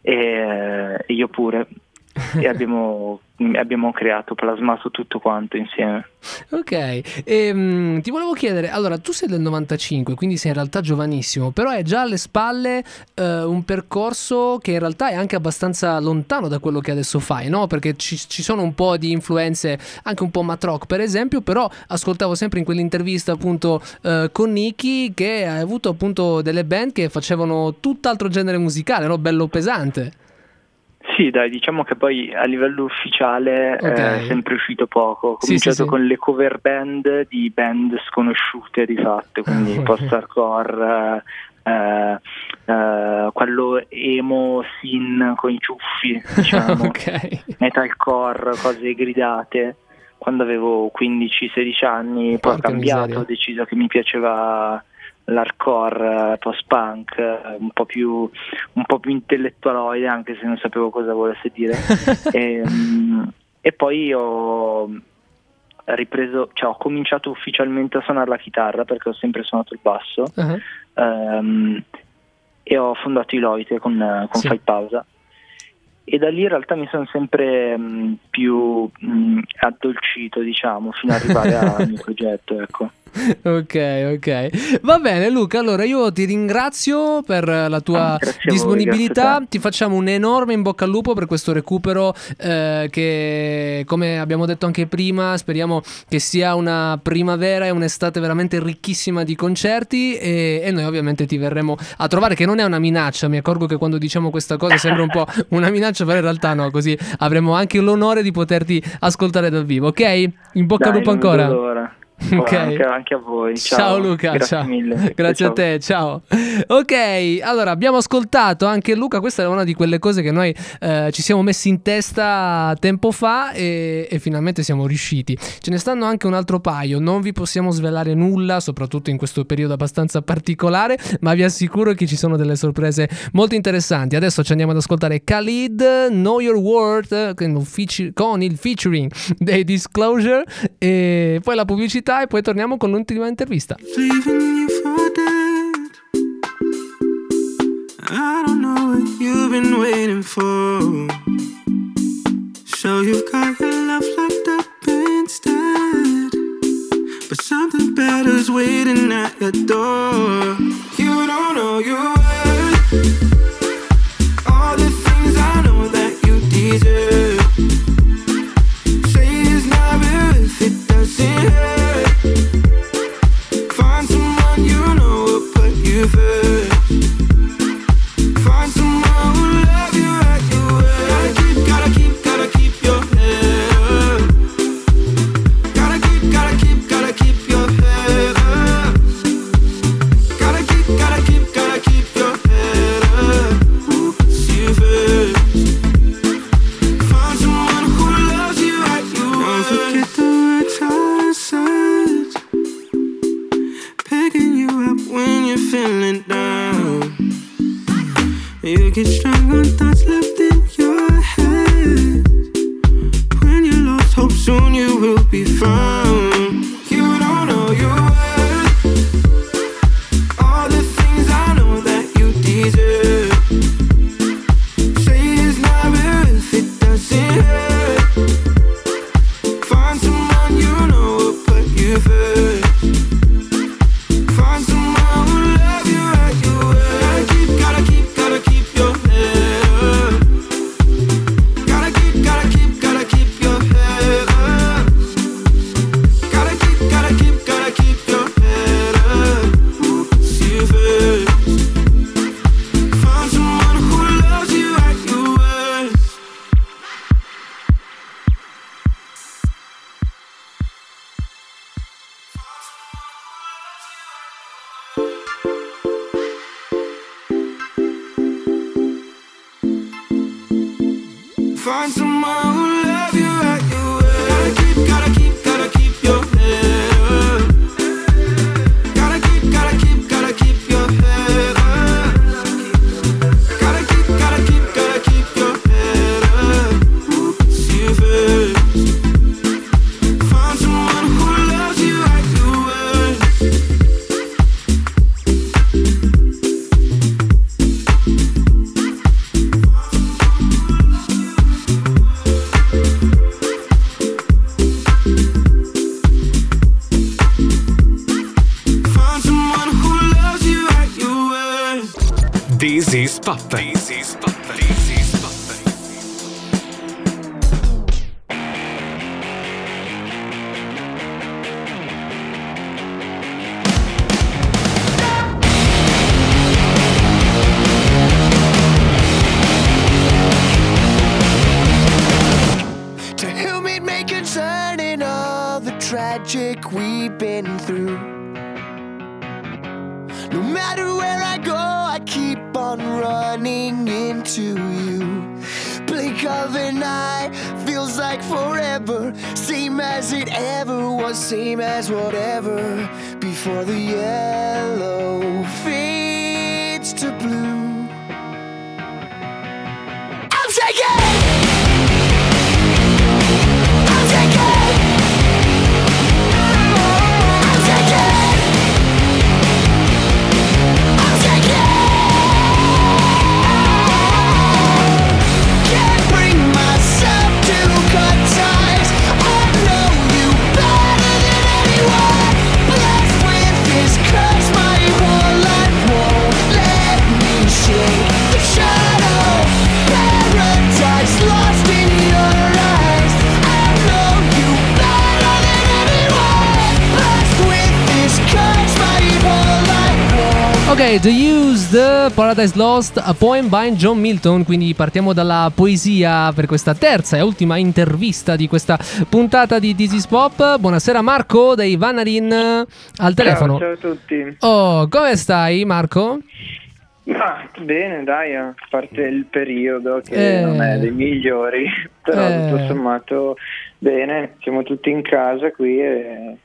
e, e io pure. E abbiamo, abbiamo creato, plasmato tutto quanto insieme. Ok, Ehm, ti volevo chiedere, allora tu sei del 95, quindi sei in realtà giovanissimo, però hai già alle spalle eh, un percorso che in realtà è anche abbastanza lontano da quello che adesso fai, no? Perché ci, ci sono un po' di influenze, anche un po' matrock per esempio, però ascoltavo sempre in quell'intervista appunto eh, con Nicky che hai avuto appunto delle band che facevano tutt'altro genere musicale, no? Bello pesante. Sì, dai, diciamo che poi a livello ufficiale Ok. è sempre uscito poco. Ho cominciato sì, sì. con le cover band di band sconosciute di fatto, quindi Ok. post-hardcore, eh, eh, quello emo, sin con i ciuffi, diciamo, ok. metalcore, cose gridate. Quando avevo 15-16 anni, poi ho Porca cambiato, miseria. ho deciso che mi piaceva l'hardcore eh, post-punk, eh, un po' più un po' più intellettualoide anche se non sapevo cosa volesse dire. E, mm, e poi ho ripreso cioè ho cominciato ufficialmente a suonare la chitarra perché ho sempre suonato il basso. Ah, ehm, e ho fondato i Loite con, con Sì. Fai Pausa. E da lì in realtà mi sono sempre mm, più mm, addolcito diciamo fino ad arrivare al mio progetto ecco Ok, ok. Va bene, Luca. Allora io ti ringrazio per la tua Ah, voi, disponibilità. te. Ti facciamo un enorme in bocca al lupo per questo recupero. eh, che, come abbiamo detto anche prima, speriamo che sia una primavera e un'estate veramente ricchissima di concerti. E, e noi, ovviamente, ti verremo a trovare. Che non è una minaccia. Mi accorgo che quando diciamo questa cosa sembra un po' una minaccia, però in realtà no. Così avremo anche l'onore di poterti ascoltare dal vivo. Ok? In bocca al Dai, lupo non vedo ancora. L'ora. Ok. Anche, anche a voi. Ciao, Ciao, Luca, Grazie ciao. mille. Grazie Ciao. a te, ciao. Ok, allora abbiamo ascoltato anche Luca, questa è una di quelle cose che noi eh, ci siamo messi in testa tempo fa e, e finalmente siamo riusciti. Ce ne stanno anche un altro paio, non vi possiamo svelare nulla, soprattutto in questo periodo abbastanza particolare, ma vi assicuro che ci sono delle sorprese molto interessanti. Adesso ci andiamo ad ascoltare Khalid, Know Your feature- con il featuring dei Disclosure e poi la pubblicità e poi torniamo con l'ultima intervista. I don't know what you've been waiting for. So you've got your love locked up instead. But something better's waiting at your door. You don't know your worth. All the things I know that you deserve. Paradise Lost, a poem by John Milton. Quindi partiamo dalla poesia per questa terza e ultima intervista di questa puntata di This is Pop. Buonasera Marco dei Vanarin al telefono. Ciao, ciao a tutti. Oh, come stai Marco? Ma bene, dai, a parte il periodo che Eh. non è dei migliori, però Eh. tutto sommato bene, siamo tutti in casa qui e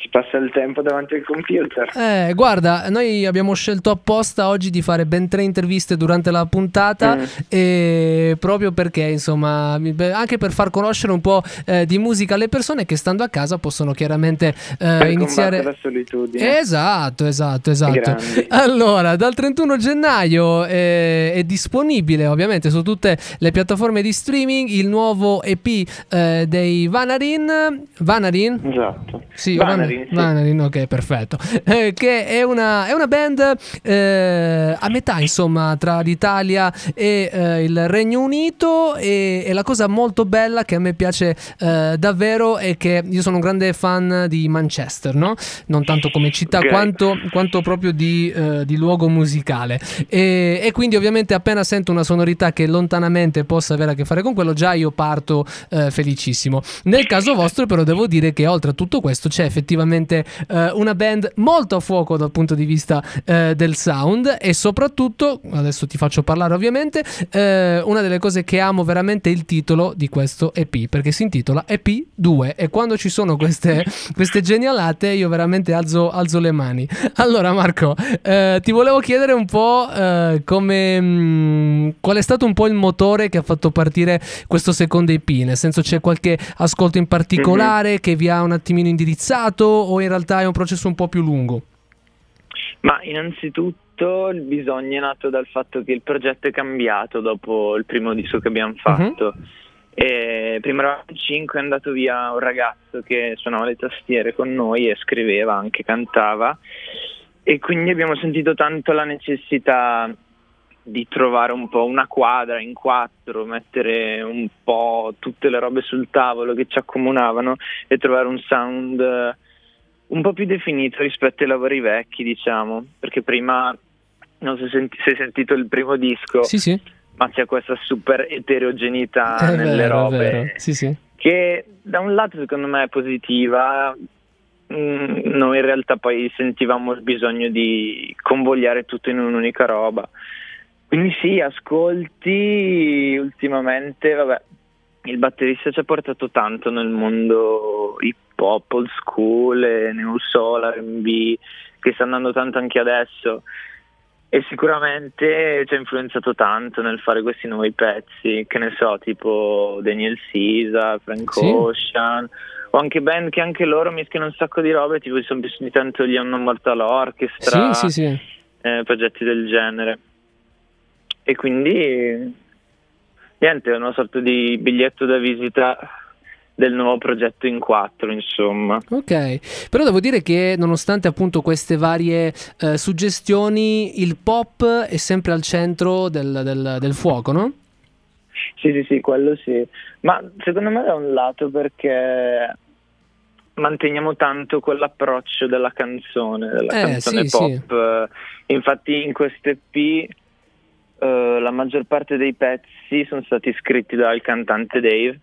si passa il tempo davanti al computer. Eh, guarda, noi abbiamo scelto apposta oggi di fare ben tre interviste durante la puntata Mm. e proprio perché, insomma, anche per far conoscere un po' eh, di musica alle persone che stando a casa possono chiaramente eh, iniziare... la solitudine. Esatto, esatto, esatto. Allora, dal 31 gennaio eh, è disponibile ovviamente su tutte le piattaforme di streaming il nuovo EP eh, dei Vanarin. Vanarin? Esatto. Sì, Vanarin, Van- sì. Ok, perfetto. Eh, che è una, è una band eh, a metà, insomma, tra l'Italia e eh, il Regno Unito. E, e la cosa molto bella che a me piace eh, davvero è che io sono un grande fan di Manchester, no? Non tanto come città, Ok. quanto, quanto proprio di, eh, di luogo musicale. E, e quindi, ovviamente, appena sento una sonorità che lontanamente possa avere a che fare con quello, già io parto eh, felicissimo. Nel caso vostro, però, devo dire che oltre a tutto questo c'è effettivamente eh, una band molto a fuoco dal punto di vista eh, del sound e soprattutto, adesso ti faccio parlare ovviamente, eh, una delle cose che amo veramente è il titolo di questo EP, perché si intitola EP2 e quando ci sono queste, queste genialate io veramente alzo, alzo le mani. Allora Marco, eh, ti volevo chiedere un po' eh, come, mh, qual è stato un po' il motore che ha fatto partire questo secondo EP, nel senso c'è qualche ascolto in particolare che vi ha un attimino indirizzato o in realtà è un processo un po' più lungo? Ma innanzitutto il bisogno è nato dal fatto che il progetto è cambiato dopo il primo disco che abbiamo fatto. E prima eravamo in cinque, è andato via un ragazzo che suonava le tastiere con noi e scriveva, anche cantava. E quindi abbiamo sentito tanto la necessità di trovare un po' una quadra in quattro, mettere un po' tutte le robe sul tavolo che ci accomunavano e trovare un sound un po' più definito rispetto ai lavori vecchi, diciamo, perché prima non so se hai sentito il primo disco, Sì, sì. ma c'è questa super eterogeneità È nelle vero, robe sì. che da un lato secondo me è positiva, mm, noi in realtà poi sentivamo il bisogno di convogliare tutto in un'unica roba. Quindi sì, ascolti ultimamente, vabbè, il batterista ci ha portato tanto nel mondo hip hop, old school, neo soul, R&B, che sta andando tanto anche adesso. E sicuramente ci ha influenzato tanto nel fare questi nuovi pezzi, che ne so, tipo Daniel Sisa, Frank Sì. Ocean, o anche band che anche loro mischiano un sacco di robe, tipo ci sono piaciuti tanto gli Unknown Mortal Orchestra, Sì, sì, sì. eh, progetti del genere. E quindi niente, è una sorta di biglietto da visita del nuovo progetto in quattro, insomma. Ok, però devo dire che nonostante appunto queste varie eh, suggestioni, il pop è sempre al centro del, del- del fuoco, no? Sì, sì, sì, quello sì. Ma secondo me da un lato perché manteniamo tanto quell'approccio della canzone, della Eh, canzone sì, pop. Eh, Infatti in questo EP eh, la maggior parte dei pezzi sono stati scritti dal cantante Dave,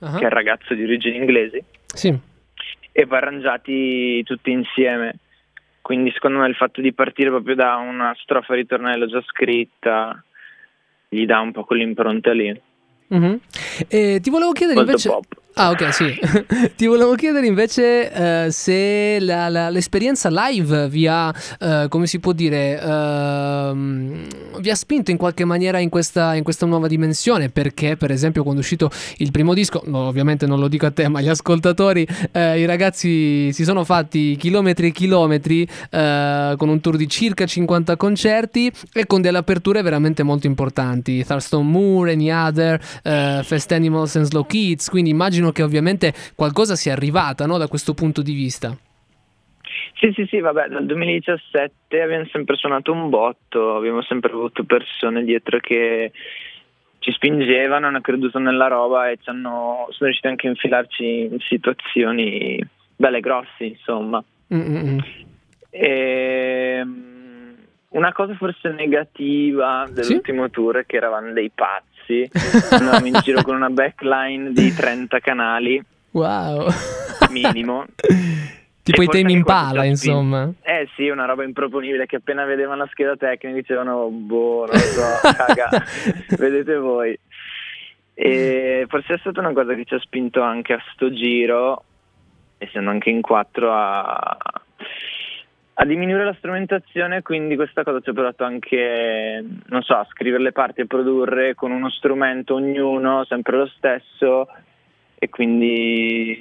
Ah. che è il ragazzo di origini inglesi, Sì. e poi arrangiati tutti insieme. Quindi secondo me il fatto di partire proprio da una strofa ritornello già scritta gli dà un po' quell'impronta lì. Mhm. E ti volevo chiedere Molto invece. pop. Ah, ok, sì. ti volevo chiedere invece eh, se la- la- l'esperienza live vi ha, eh, come si può dire, ehm, vi ha spinto in qualche maniera in questa, in questa nuova dimensione. Perché, per esempio, quando è uscito il primo disco, no, ovviamente non lo dico a te, ma agli ascoltatori, eh, i ragazzi si sono fatti chilometri e chilometri con un tour di circa 50 concerti e con delle aperture veramente molto importanti. Thurston Moore, Any Other, Fast Animals and Slow Kids. Quindi immagino che ovviamente qualcosa sia arrivata no, da questo punto di vista. Sì, sì, sì, vabbè, dal 2017 abbiamo sempre suonato un botto, abbiamo sempre avuto persone dietro che ci spingevano, hanno creduto nella roba e ci hanno, sono riusciti anche a infilarci in situazioni belle grosse, insomma. Mm, mm, mm. E, mm, una cosa forse negativa dell'ultimo tour è che eravamo dei pazzi, andavamo in giro con una backline di 30 canali Wow. minimo. Tipo E i temi ha spinto. insomma. Eh sì, una roba improponibile che appena vedevano la scheda tecnica dicevano, boh, non lo so, caga, vedete voi. E forse è stata una cosa che ci ha spinto anche a sto giro, essendo anche in quattro, a, a diminuire la strumentazione, quindi questa cosa ci ha portato anche, non so, a scrivere le parti e produrre con uno strumento ognuno, sempre lo stesso, e quindi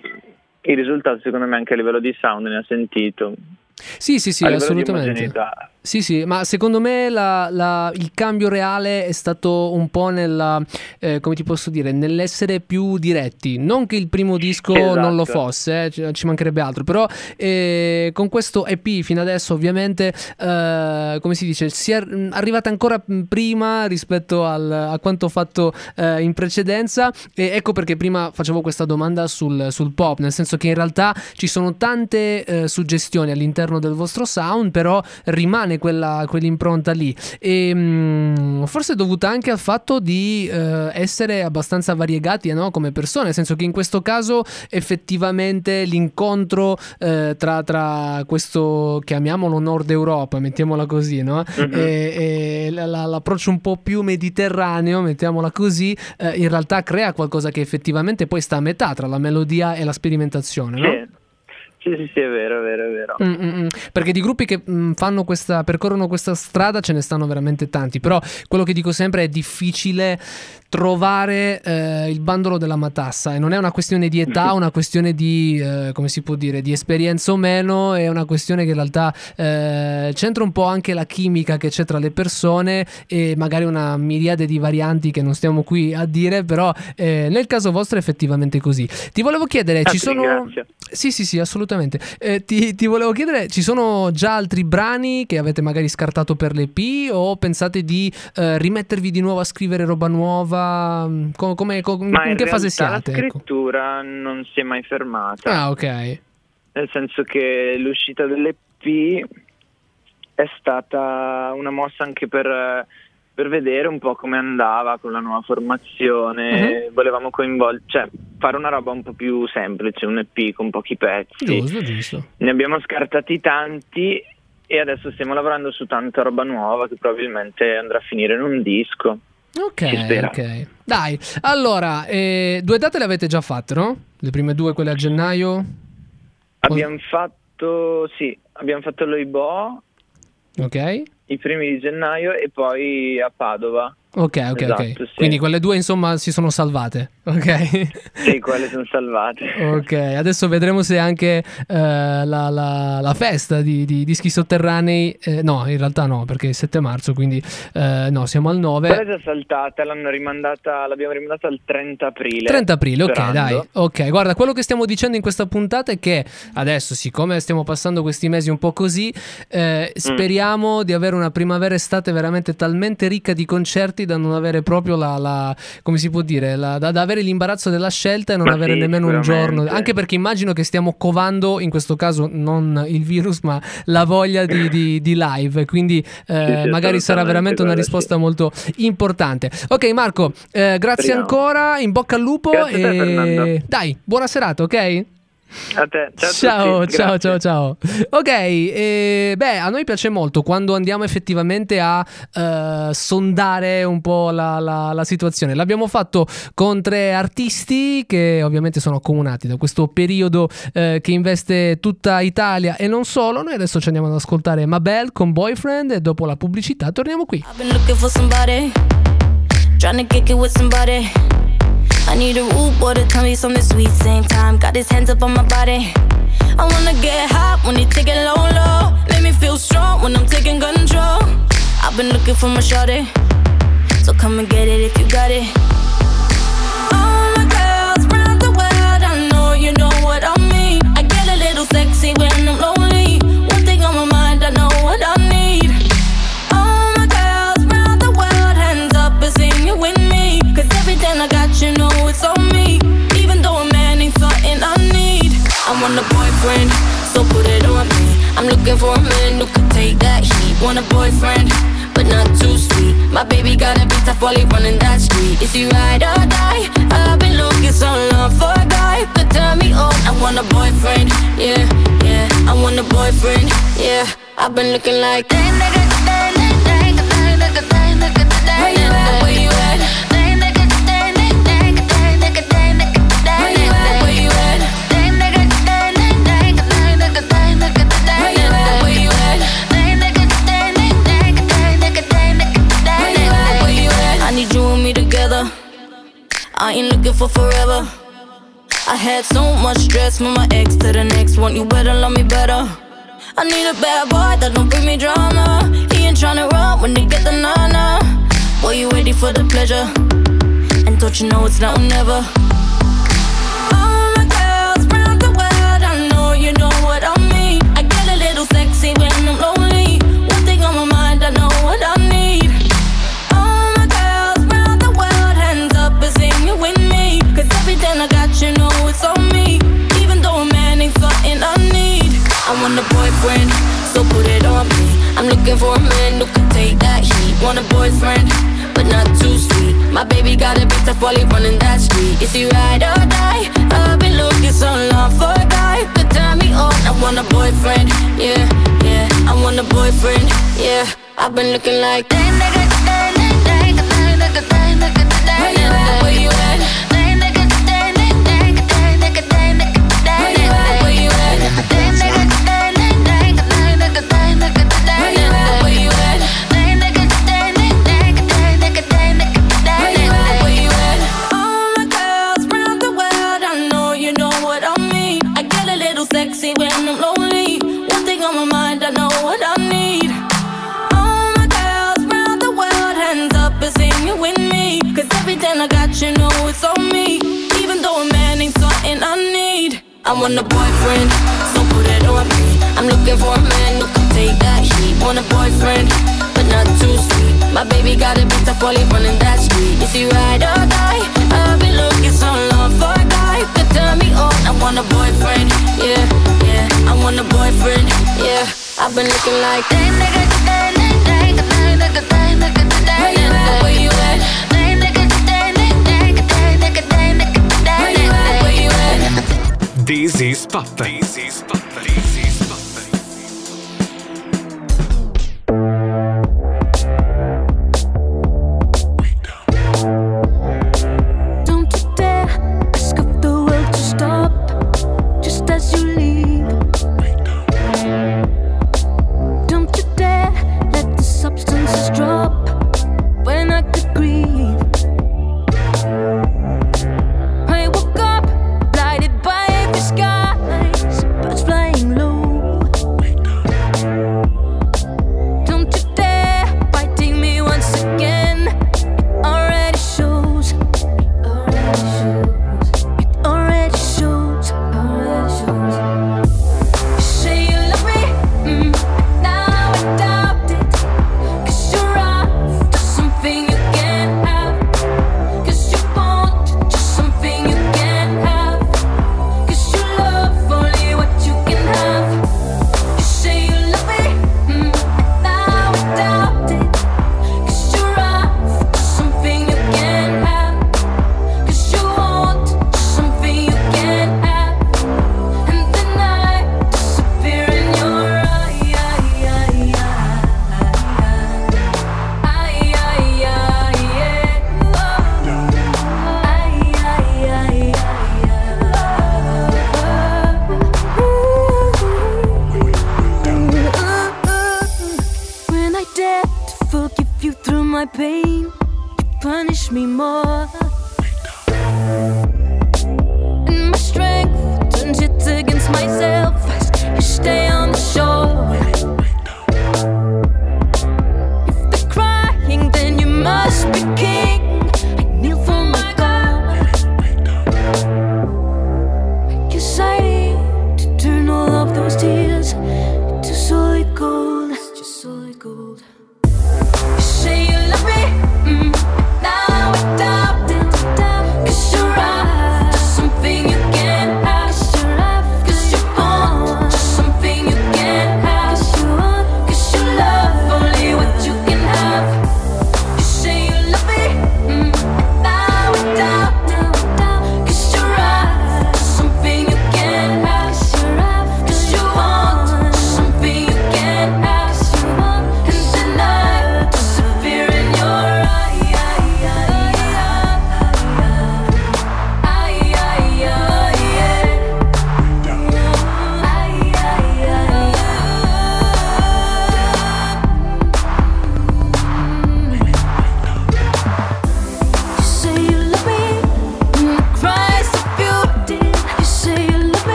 il risultato secondo me anche a livello di sound ne ha sentito. Sì, sì, sì, assolutamente. Sì, sì, ma secondo me la- la- il cambio reale è stato un po' nella, eh, come ti posso dire, nell'essere più diretti. Non che il primo disco Esatto. non lo fosse, eh, ci, ci mancherebbe altro, però eh, con questo EP fino adesso ovviamente, eh, come si dice, si è arrivata ancora prima rispetto al- a quanto fatto eh, in precedenza e ecco perché prima facevo questa domanda sul, sul pop, nel senso che in realtà ci sono tante eh, suggestioni all'interno del vostro sound, però rimane quella, quell'impronta lì. E mh, forse è dovuta anche al fatto di eh, essere abbastanza variegati eh, no? come persone, nel senso che in questo caso effettivamente l'incontro eh, tra, tra questo, chiamiamolo Nord Europa, mettiamola così, no? Mhm. e, e la- la- l'approccio un po' più mediterraneo, mettiamola così, eh, in realtà crea qualcosa che effettivamente poi sta a metà tra la melodia e la sperimentazione, no? Sì. Sì, sì, sì, è vero, è vero, è vero. Mm, mm, mm. Perché di gruppi che mm, fanno questa, percorrono questa strada ce ne stanno veramente tanti. Però quello che dico sempre è difficile trovare eh, il bandolo della matassa. E non è una questione di età, una questione di, eh, come si può dire, di esperienza o meno. È una questione che in realtà eh, c'entra un po' anche la chimica che c'è tra le persone e magari una miriade di varianti che non stiamo qui a dire. Però eh, nel caso vostro è effettivamente così. Ti volevo chiedere, Ah, ci sono. ringrazio. Sì, sì, sì, assolutamente. Eh, ti, ti volevo chiedere, ci sono già altri brani che avete magari scartato per l'EP o pensate di eh, rimettervi di nuovo a scrivere roba nuova? Co- come, co- Ma in che fase siate? La ecco? scrittura non si è mai fermata. Ah, ok. Nel senso che l'uscita dell'EP è stata una mossa anche per, per vedere un po' come andava con la nuova formazione. Mhm. Volevamo coinvolgere, cioè fare una roba un po' più semplice, un EP con pochi pezzi. Giusto, giusto. Ne abbiamo scartati tanti e adesso stiamo lavorando su tanta roba nuova che probabilmente andrà a finire in un disco. Ok, ok. Dai, allora, eh, due date le avete già fatte, no? Le prime due, quelle a gennaio? Abbiamo fatto, sì, abbiamo fatto l'Oibo Ok. I primi di gennaio e poi a Padova. Ok, ok, Esatto, ok. sì. Quindi quelle due, insomma, si sono salvate. Ok. Sì, quelle sono salvate. Ok, adesso vedremo se anche eh, la, la- la festa di, di dischi sotterranei, eh, no, in realtà no, perché è il 7 marzo, quindi eh, no, siamo al 9. Quella è già saltata, l'hanno rimandata, l'abbiamo rimandata al 30 aprile. 30 aprile, ok, sperando. dai. Ok, guarda, quello che stiamo dicendo in questa puntata è che adesso, siccome stiamo passando questi mesi un po' così, eh, speriamo di avere una primavera-estate veramente talmente ricca di concerti da non avere proprio la, la- come si può dire, la- da, da avere l'imbarazzo della scelta e non Ma avere sì, nemmeno un giorno. Anche perché immagino che stiamo covando, in questo caso non il virus, ma la voglia di, di- di live. Quindi eh, sì, magari sarà veramente una risposta molto importante. Ok, Marco, eh, grazie Speriamo. ancora, in bocca al lupo Grazie te, e Fernando. dai, buona serata, ok? A te, ciao, a Ciao, tutti, ciao, ciao, ciao. Ok, eh, beh, a noi piace molto quando andiamo effettivamente a eh, sondare un po' la, la- la situazione. L'abbiamo fatto con tre artisti che ovviamente sono accomunati da questo periodo eh, che investe tutta Italia e non solo. Noi adesso ci andiamo ad ascoltare Mabel con Boyfriend e dopo la pubblicità torniamo qui. I've been looking for somebody, trying to kick it with somebody. I need a rude boy to tell me something sweet. Same time, got his hands up on my body. I wanna get hot when he take it low, low. Make me feel strong when I'm taking control. I've been looking for my shorty, so come and get it if you got it. All my girls round the world, I know you know what I mean. I get a little sexy when I'm lonely. Want a boyfriend, so put it on me. I'm looking for a man who could take that heat. Want a boyfriend, but not too sweet. My baby got a bit tough while running that street. Is he ride or die? I've been looking so long for a guy could turn me on. I want a boyfriend, yeah, yeah. I want a boyfriend, yeah. I've been looking like. Where you I ain't looking for forever. I had so much stress from my ex to the next one. You better love me better. I need a bad boy that don't bring me drama. He ain't tryna run when they get the nana. Boy, you ready for the pleasure? And don't you know it's now or never? All my girls round the world, I know you know what I mean. I get a little sexy when I'm looking for a man who can take that heat. Want a boyfriend, but not too sweet. My baby got a bit while he running that street. Is he ride or die? I've been looking so long for a guy could turn me on. I want a boyfriend, yeah, yeah. I want a boyfriend, yeah. I've been looking like. Where want a boyfriend, so put it on me. I'm looking for a man who can take that heat. Want a boyfriend, but not too sweet. My baby got a bit tough while he running that street. Is he ride or die? I've been looking so long for a guy could turn me on. I want a boyfriend, yeah, yeah. I want a boyfriend, yeah. I've been looking like. Where you at? Where This is Pop. This is. This is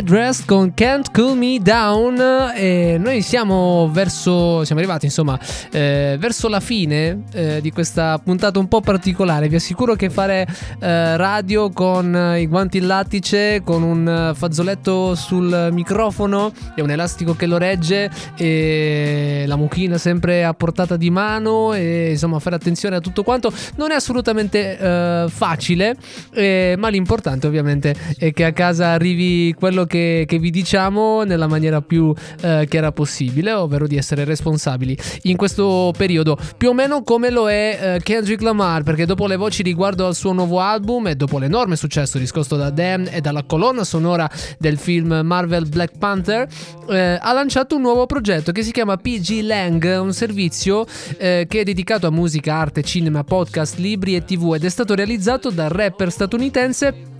Headrest con Can't Cool Me Down. E noi siamo verso siamo arrivati insomma eh, verso la fine eh, di questa puntata un po' particolare. Vi assicuro che fare eh, radio con i guanti in lattice con un eh, fazzoletto sul microfono e un elastico che lo regge e la mucchina sempre a portata di mano e insomma fare attenzione a tutto quanto non è assolutamente eh, facile eh, ma l'importante ovviamente è che a casa arrivi quello che, che vi diciamo nella maniera più eh, chiara possibile, ovvero di essere responsabili in questo periodo, più o meno come lo è eh, Kendrick Lamar, perché dopo le voci riguardo al suo nuovo album e dopo l'enorme successo riscosso da Dan e dalla colonna sonora del film Marvel Black Panther, eh, ha lanciato un nuovo progetto che si chiama PG Lang, un servizio eh, che è dedicato a musica, arte, cinema, podcast, libri e tv ed è stato realizzato dal rapper statunitense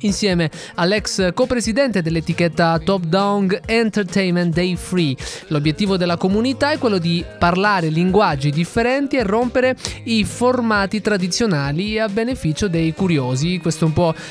insieme all'ex copresidente dell'etichetta Top Down Entertainment Day Free. L'obiettivo della comunità è quello di parlare linguaggi differenti e rompere i formati tradizionali a beneficio dei curiosi.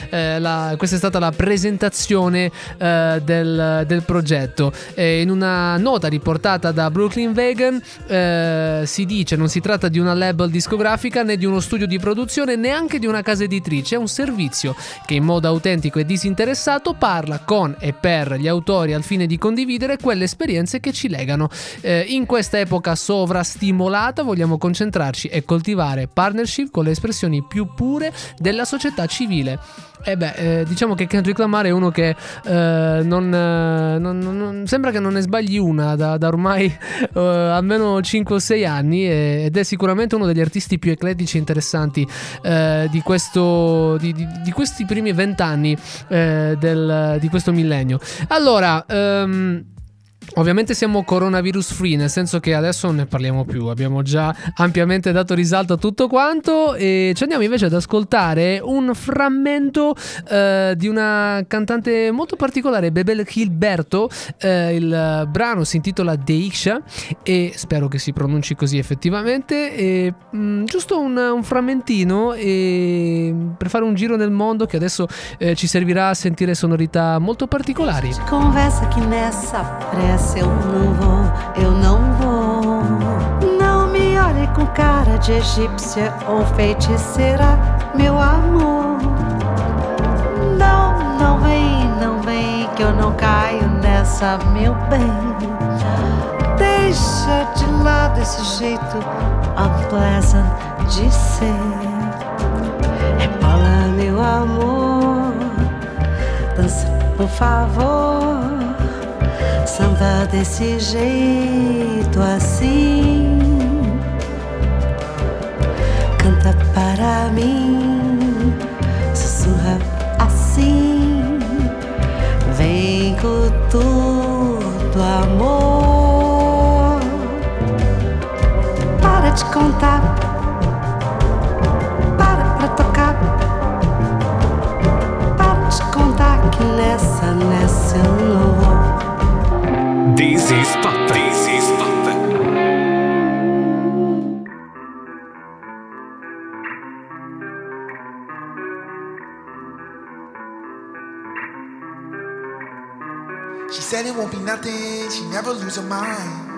Eh, la- questa è stata la presentazione eh, del, del progetto. Eh, in una nota riportata da Brooklyn Vegan eh, si dice non si tratta di una label discografica né di uno studio di produzione neanche di una casa editrice, è un servizio che in modo autentico e disinteressato parla con e per gli autori al fine di condividere quelle esperienze che ci legano. Eh, in questa epoca sovrastimolata vogliamo concentrarci e coltivare partnership con le espressioni più pure della società civile. E beh, eh, diciamo che Kendrick Lamar è uno che eh, non, eh, non- non- non- sembra che non ne sbagli una da, da ormai eh, almeno 5 o 6 anni ed è sicuramente uno degli artisti più eclettici e interessanti eh, di, questo, di, di- di questi primi vent'anni eh, di questo millennio. Allora, ehm, Ovviamente siamo coronavirus free, nel senso che adesso non ne parliamo più, abbiamo già ampiamente dato risalto a tutto quanto e ci andiamo invece ad ascoltare un frammento eh, di una cantante molto particolare, Bebel Gilberto, eh, il brano si intitola Deixa e spero che si pronunci così effettivamente, e, mm, giusto un, un frammentino e, per fare un giro nel mondo che adesso eh, ci servirà a sentire sonorità molto particolari. Conversa que nessa eu não vou, eu não vou. Não me olhe com cara de egípcia ou feiticeira, meu amor. Não, não vem, não vem, que eu não caio nessa, meu bem. Deixa de lado esse jeito unpleasant de ser. Rebola, meu amor. Dança, por favor. Samba desse jeito assim. Canta para mim. Sussurra assim. Vem com tudo, amor. Para de contar. Never lose her mind.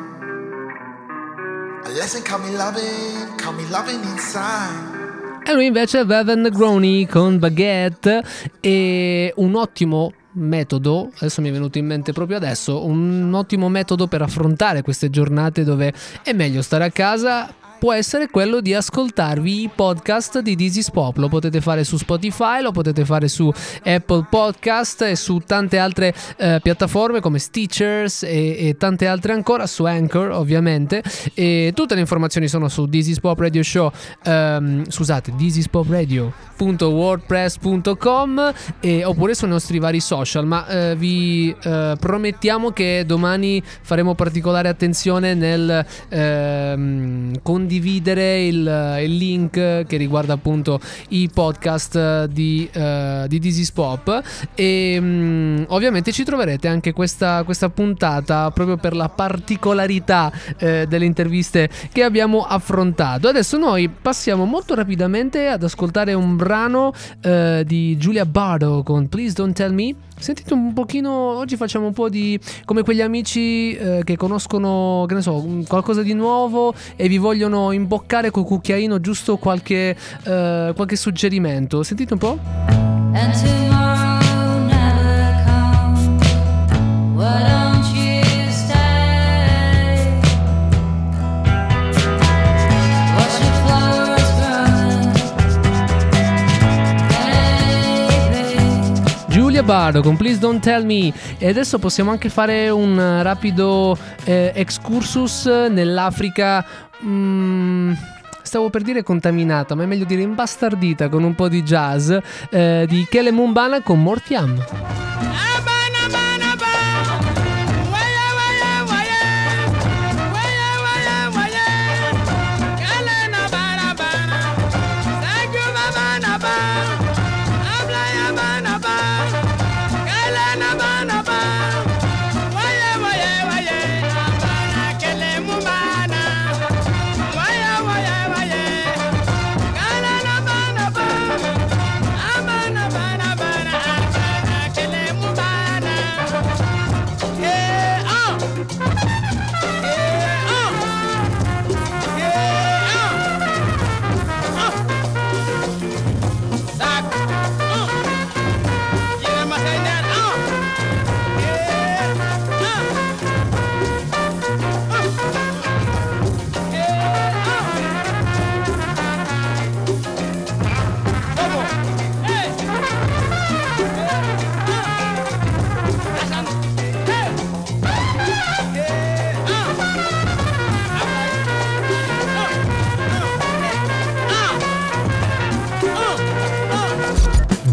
A lesson caught me loving, caught me loving inside. E lui invece è Veven Negroni con Baguette e un ottimo metodo, adesso mi è venuto in mente proprio adesso, un ottimo metodo per affrontare queste giornate dove è meglio stare a casa può essere quello di ascoltarvi i podcast di is Pop. Lo potete fare su Spotify, lo potete fare su Apple Podcast e su tante altre eh, piattaforme come Stitchers e, e tante altre ancora, su Anchor ovviamente. E tutte le informazioni sono su is Pop Radio Show, ehm, scusate, This is Pop Radio www.wordpress.com e, oppure sui nostri vari social ma eh, vi eh, promettiamo che domani faremo particolare attenzione nel ehm, condividere condividere il, il link che riguarda appunto i podcast di, eh, di This is Pop e mm, ovviamente ci troverete anche questa, questa puntata proprio per la particolarità eh, delle interviste che abbiamo affrontato. Adesso noi passiamo molto rapidamente ad ascoltare un brano eh, di Giulia Bardo con Please Don't Tell Me. Sentite un pochino, oggi facciamo un po' di come quegli amici eh, che conoscono, che ne so, qualcosa di nuovo e vi vogliono imboccare col cucchiaino giusto qualche, eh, qualche suggerimento. Sentite un po'. And tomorrow Bardo con Please Don't Tell Me e adesso possiamo anche fare un rapido eh, excursus nell'Africa mm, Stavo per dire contaminata, ma è meglio dire imbastardita con un po' di jazz eh, di Kele Mumbana con Mortiam.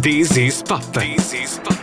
This is Pop. This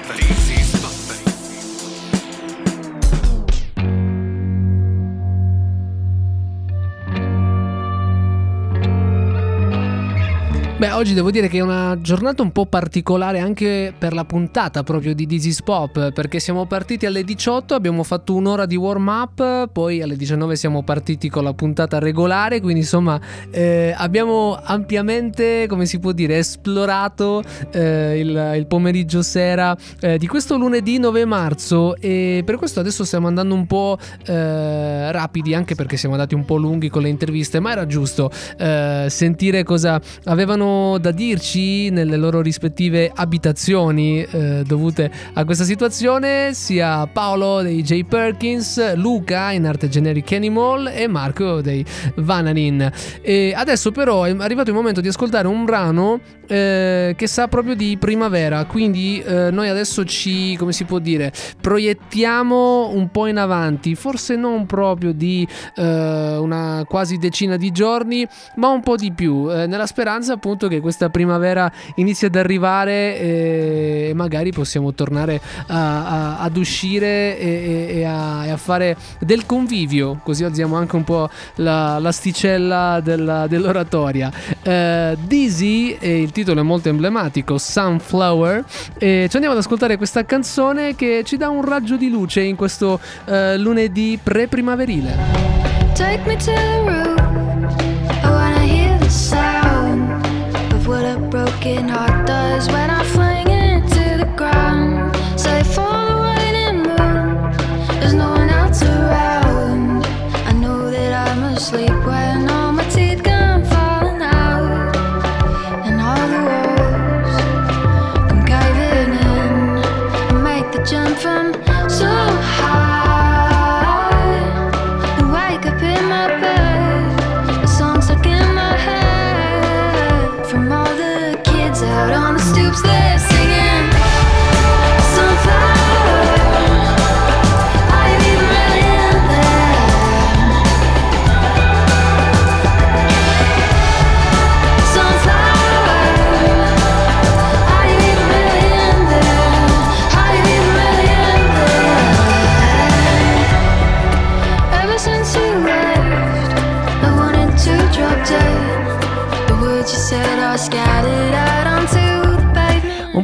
Beh, oggi devo dire che è una giornata un po' particolare anche per la puntata proprio di is Pop, perché siamo partiti alle 18, abbiamo fatto un'ora di warm up, poi alle 19 siamo partiti con la puntata regolare, quindi insomma eh, abbiamo ampiamente, come si può dire, esplorato eh, il, il pomeriggio sera eh, di questo lunedì 9 marzo. E per questo adesso stiamo andando un po' eh, rapidi, anche perché siamo andati un po' lunghi con le interviste, ma era giusto eh, sentire cosa avevano da dirci nelle loro rispettive abitazioni eh, dovute a questa situazione, sia Paolo dei J. Perkins, Luca in arte generic Animal e Marco dei Vananin. E adesso però è arrivato il momento di ascoltare un brano eh, che sa proprio di primavera, quindi eh, noi adesso ci, come si può dire, proiettiamo un po' in avanti, forse non proprio di eh, una quasi decina di giorni, ma un po' di più, eh, nella speranza appunto che questa primavera inizi ad arrivare e magari possiamo tornare a- a- ad uscire e, e- a, e a fare del convivio, così alziamo anche un po' la- l'asticella della- dell'oratoria. Eh, Dizzy, e il titolo è molto emblematico, Sunflower, e ci andiamo ad ascoltare questa canzone che ci dà un raggio di luce in questo eh, lunedì pre-primaverile. Take me to the room. Broken heart does when I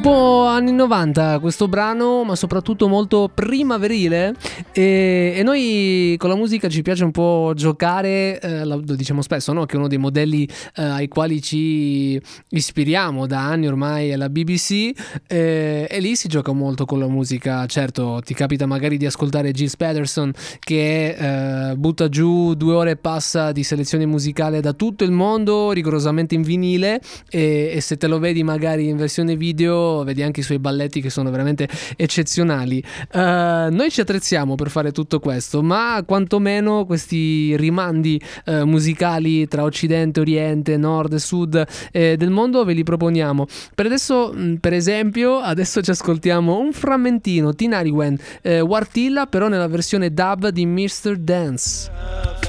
po' anni 90 questo brano, ma soprattutto molto primaverile. E, e noi con la musica ci piace un po' giocare, eh, lo diciamo spesso, no? che uno dei modelli eh, ai quali ci ispiriamo da anni ormai è la BBC. eh, e lì si gioca molto con la musica. Certo, ti capita magari di ascoltare Gilles Patterson che eh, butta giù due ore e passa di selezione musicale da tutto il mondo, rigorosamente in vinile. E, e se te lo vedi magari in versione video, vedi anche i suoi balletti che sono veramente eccezionali. Eh, noi ci attrezziamo per fare tutto questo, ma quantomeno questi rimandi eh, musicali tra Occidente, Oriente, Nord e Sud eh, del mondo ve li proponiamo. Per adesso, mh, per esempio, adesso ci ascoltiamo un frammentino, Tinariwen, eh, Wartilla, però nella versione dub di Mr. Dance.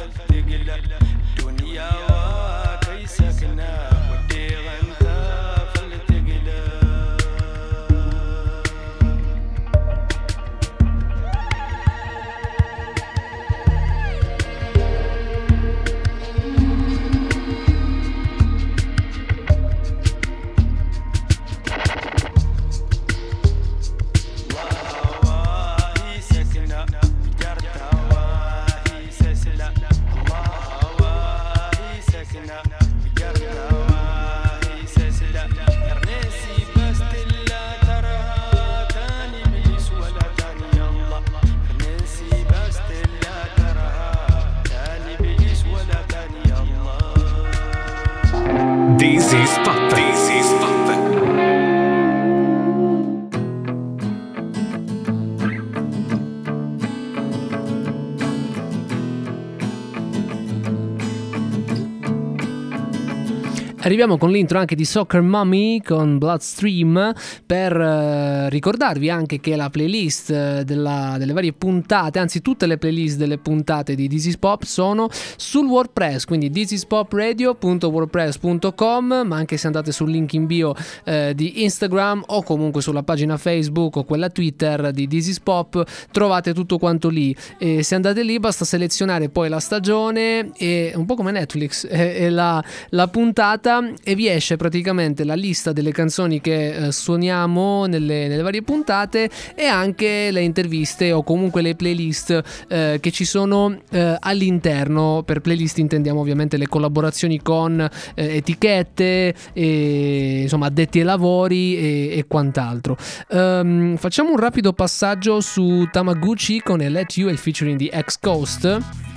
Arriviamo con l'intro anche di Soccer Mommy con Bloodstream per eh, ricordarvi anche che la playlist eh, della- delle varie puntate, anzi tutte le playlist delle puntate di This is Pop sono sul WordPress, quindi thisispopradio.wordpress.com, ma anche se andate sul link in bio eh, di Instagram o comunque sulla pagina Facebook o quella Twitter di This is Pop trovate tutto quanto lì. E se andate lì basta selezionare poi la stagione e un po' come Netflix e, e la, la puntata e vi esce praticamente la lista delle canzoni che eh, suoniamo nelle, nelle varie puntate e anche le interviste o comunque le playlist eh, che ci sono eh, all'interno. Per playlist intendiamo ovviamente le collaborazioni con eh, etichette, e, insomma addetti ai lavori e, e quant'altro. Ehm, facciamo un rapido passaggio su Tamaguchi con Let You e il featuring di X Coast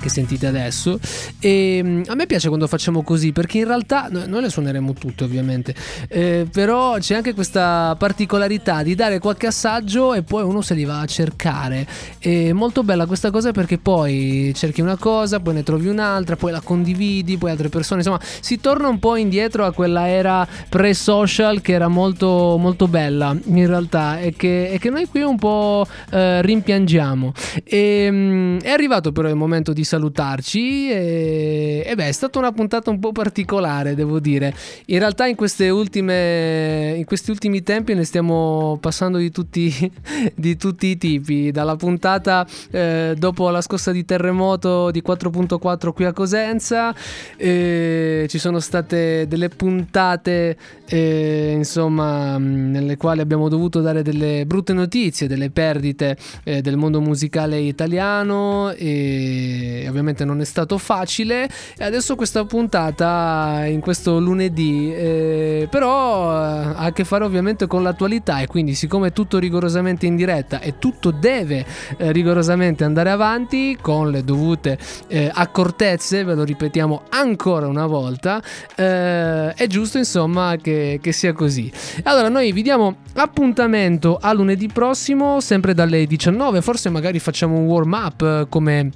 che sentite adesso. E mm, a me piace quando facciamo così perché in realtà no- noi le suoneremo tutte ovviamente. Eh, però c'è anche questa particolarità di dare qualche assaggio e poi uno se li va a cercare. È molto bella questa cosa perché poi cerchi una cosa poi ne trovi un'altra poi la condividi poi altre persone insomma si torna un po' indietro a quella era pre-social che era molto molto bella in realtà e che, e che noi qui un po' eh, rimpiangiamo. E, mm, è arrivato però il momento di salutarci e, e beh è stata una puntata un po' particolare devo dire. In realtà in ultime in questi ultimi tempi ne stiamo passando di tutti di tutti i tipi. Dalla puntata eh, dopo la scossa di terremoto di 4.4 qui a Cosenza eh, ci sono state delle puntate eh, insomma mh, nelle quali abbiamo dovuto dare delle brutte notizie delle perdite eh, del mondo musicale italiano e ovviamente non è stato facile. E adesso questa puntata in questo lunedì eh, però eh, ha a che fare ovviamente con l'attualità. E quindi siccome è tutto rigorosamente in diretta e tutto deve eh, rigorosamente andare avanti con le dovute eh, accortezze ve lo ripetiamo ancora una volta eh, è giusto insomma che, che sia così. Allora noi vi diamo appuntamento a lunedì prossimo sempre dalle 19 forse magari facciamo un warm up eh, come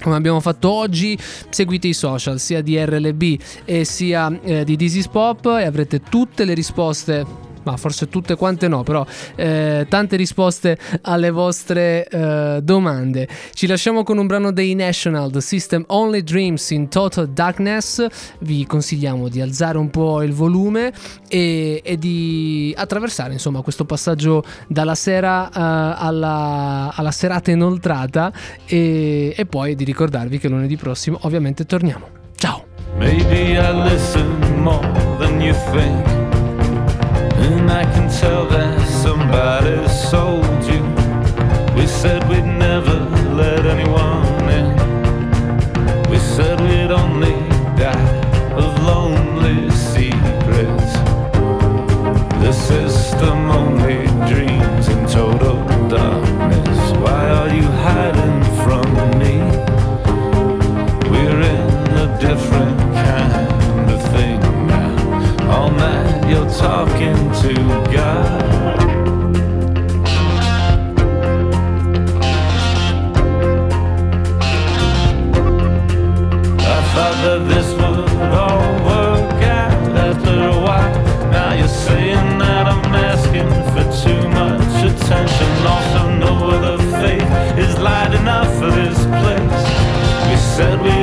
come abbiamo fatto oggi, seguite i social sia di RLB sia eh, di This is Pop e avrete tutte le risposte. Ma forse tutte quante no, però eh, tante risposte alle vostre eh, domande. Ci lasciamo con un brano dei National, The System Only Dreams in Total Darkness. Vi consigliamo di alzare un po' il volume e, e di attraversare insomma questo passaggio dalla sera eh, alla, alla serata inoltrata e, e poi di ricordarvi che lunedì prossimo ovviamente torniamo. Ciao! Maybe I listen more than you think. And I can tell that somebody sold you. We said we'd never. said we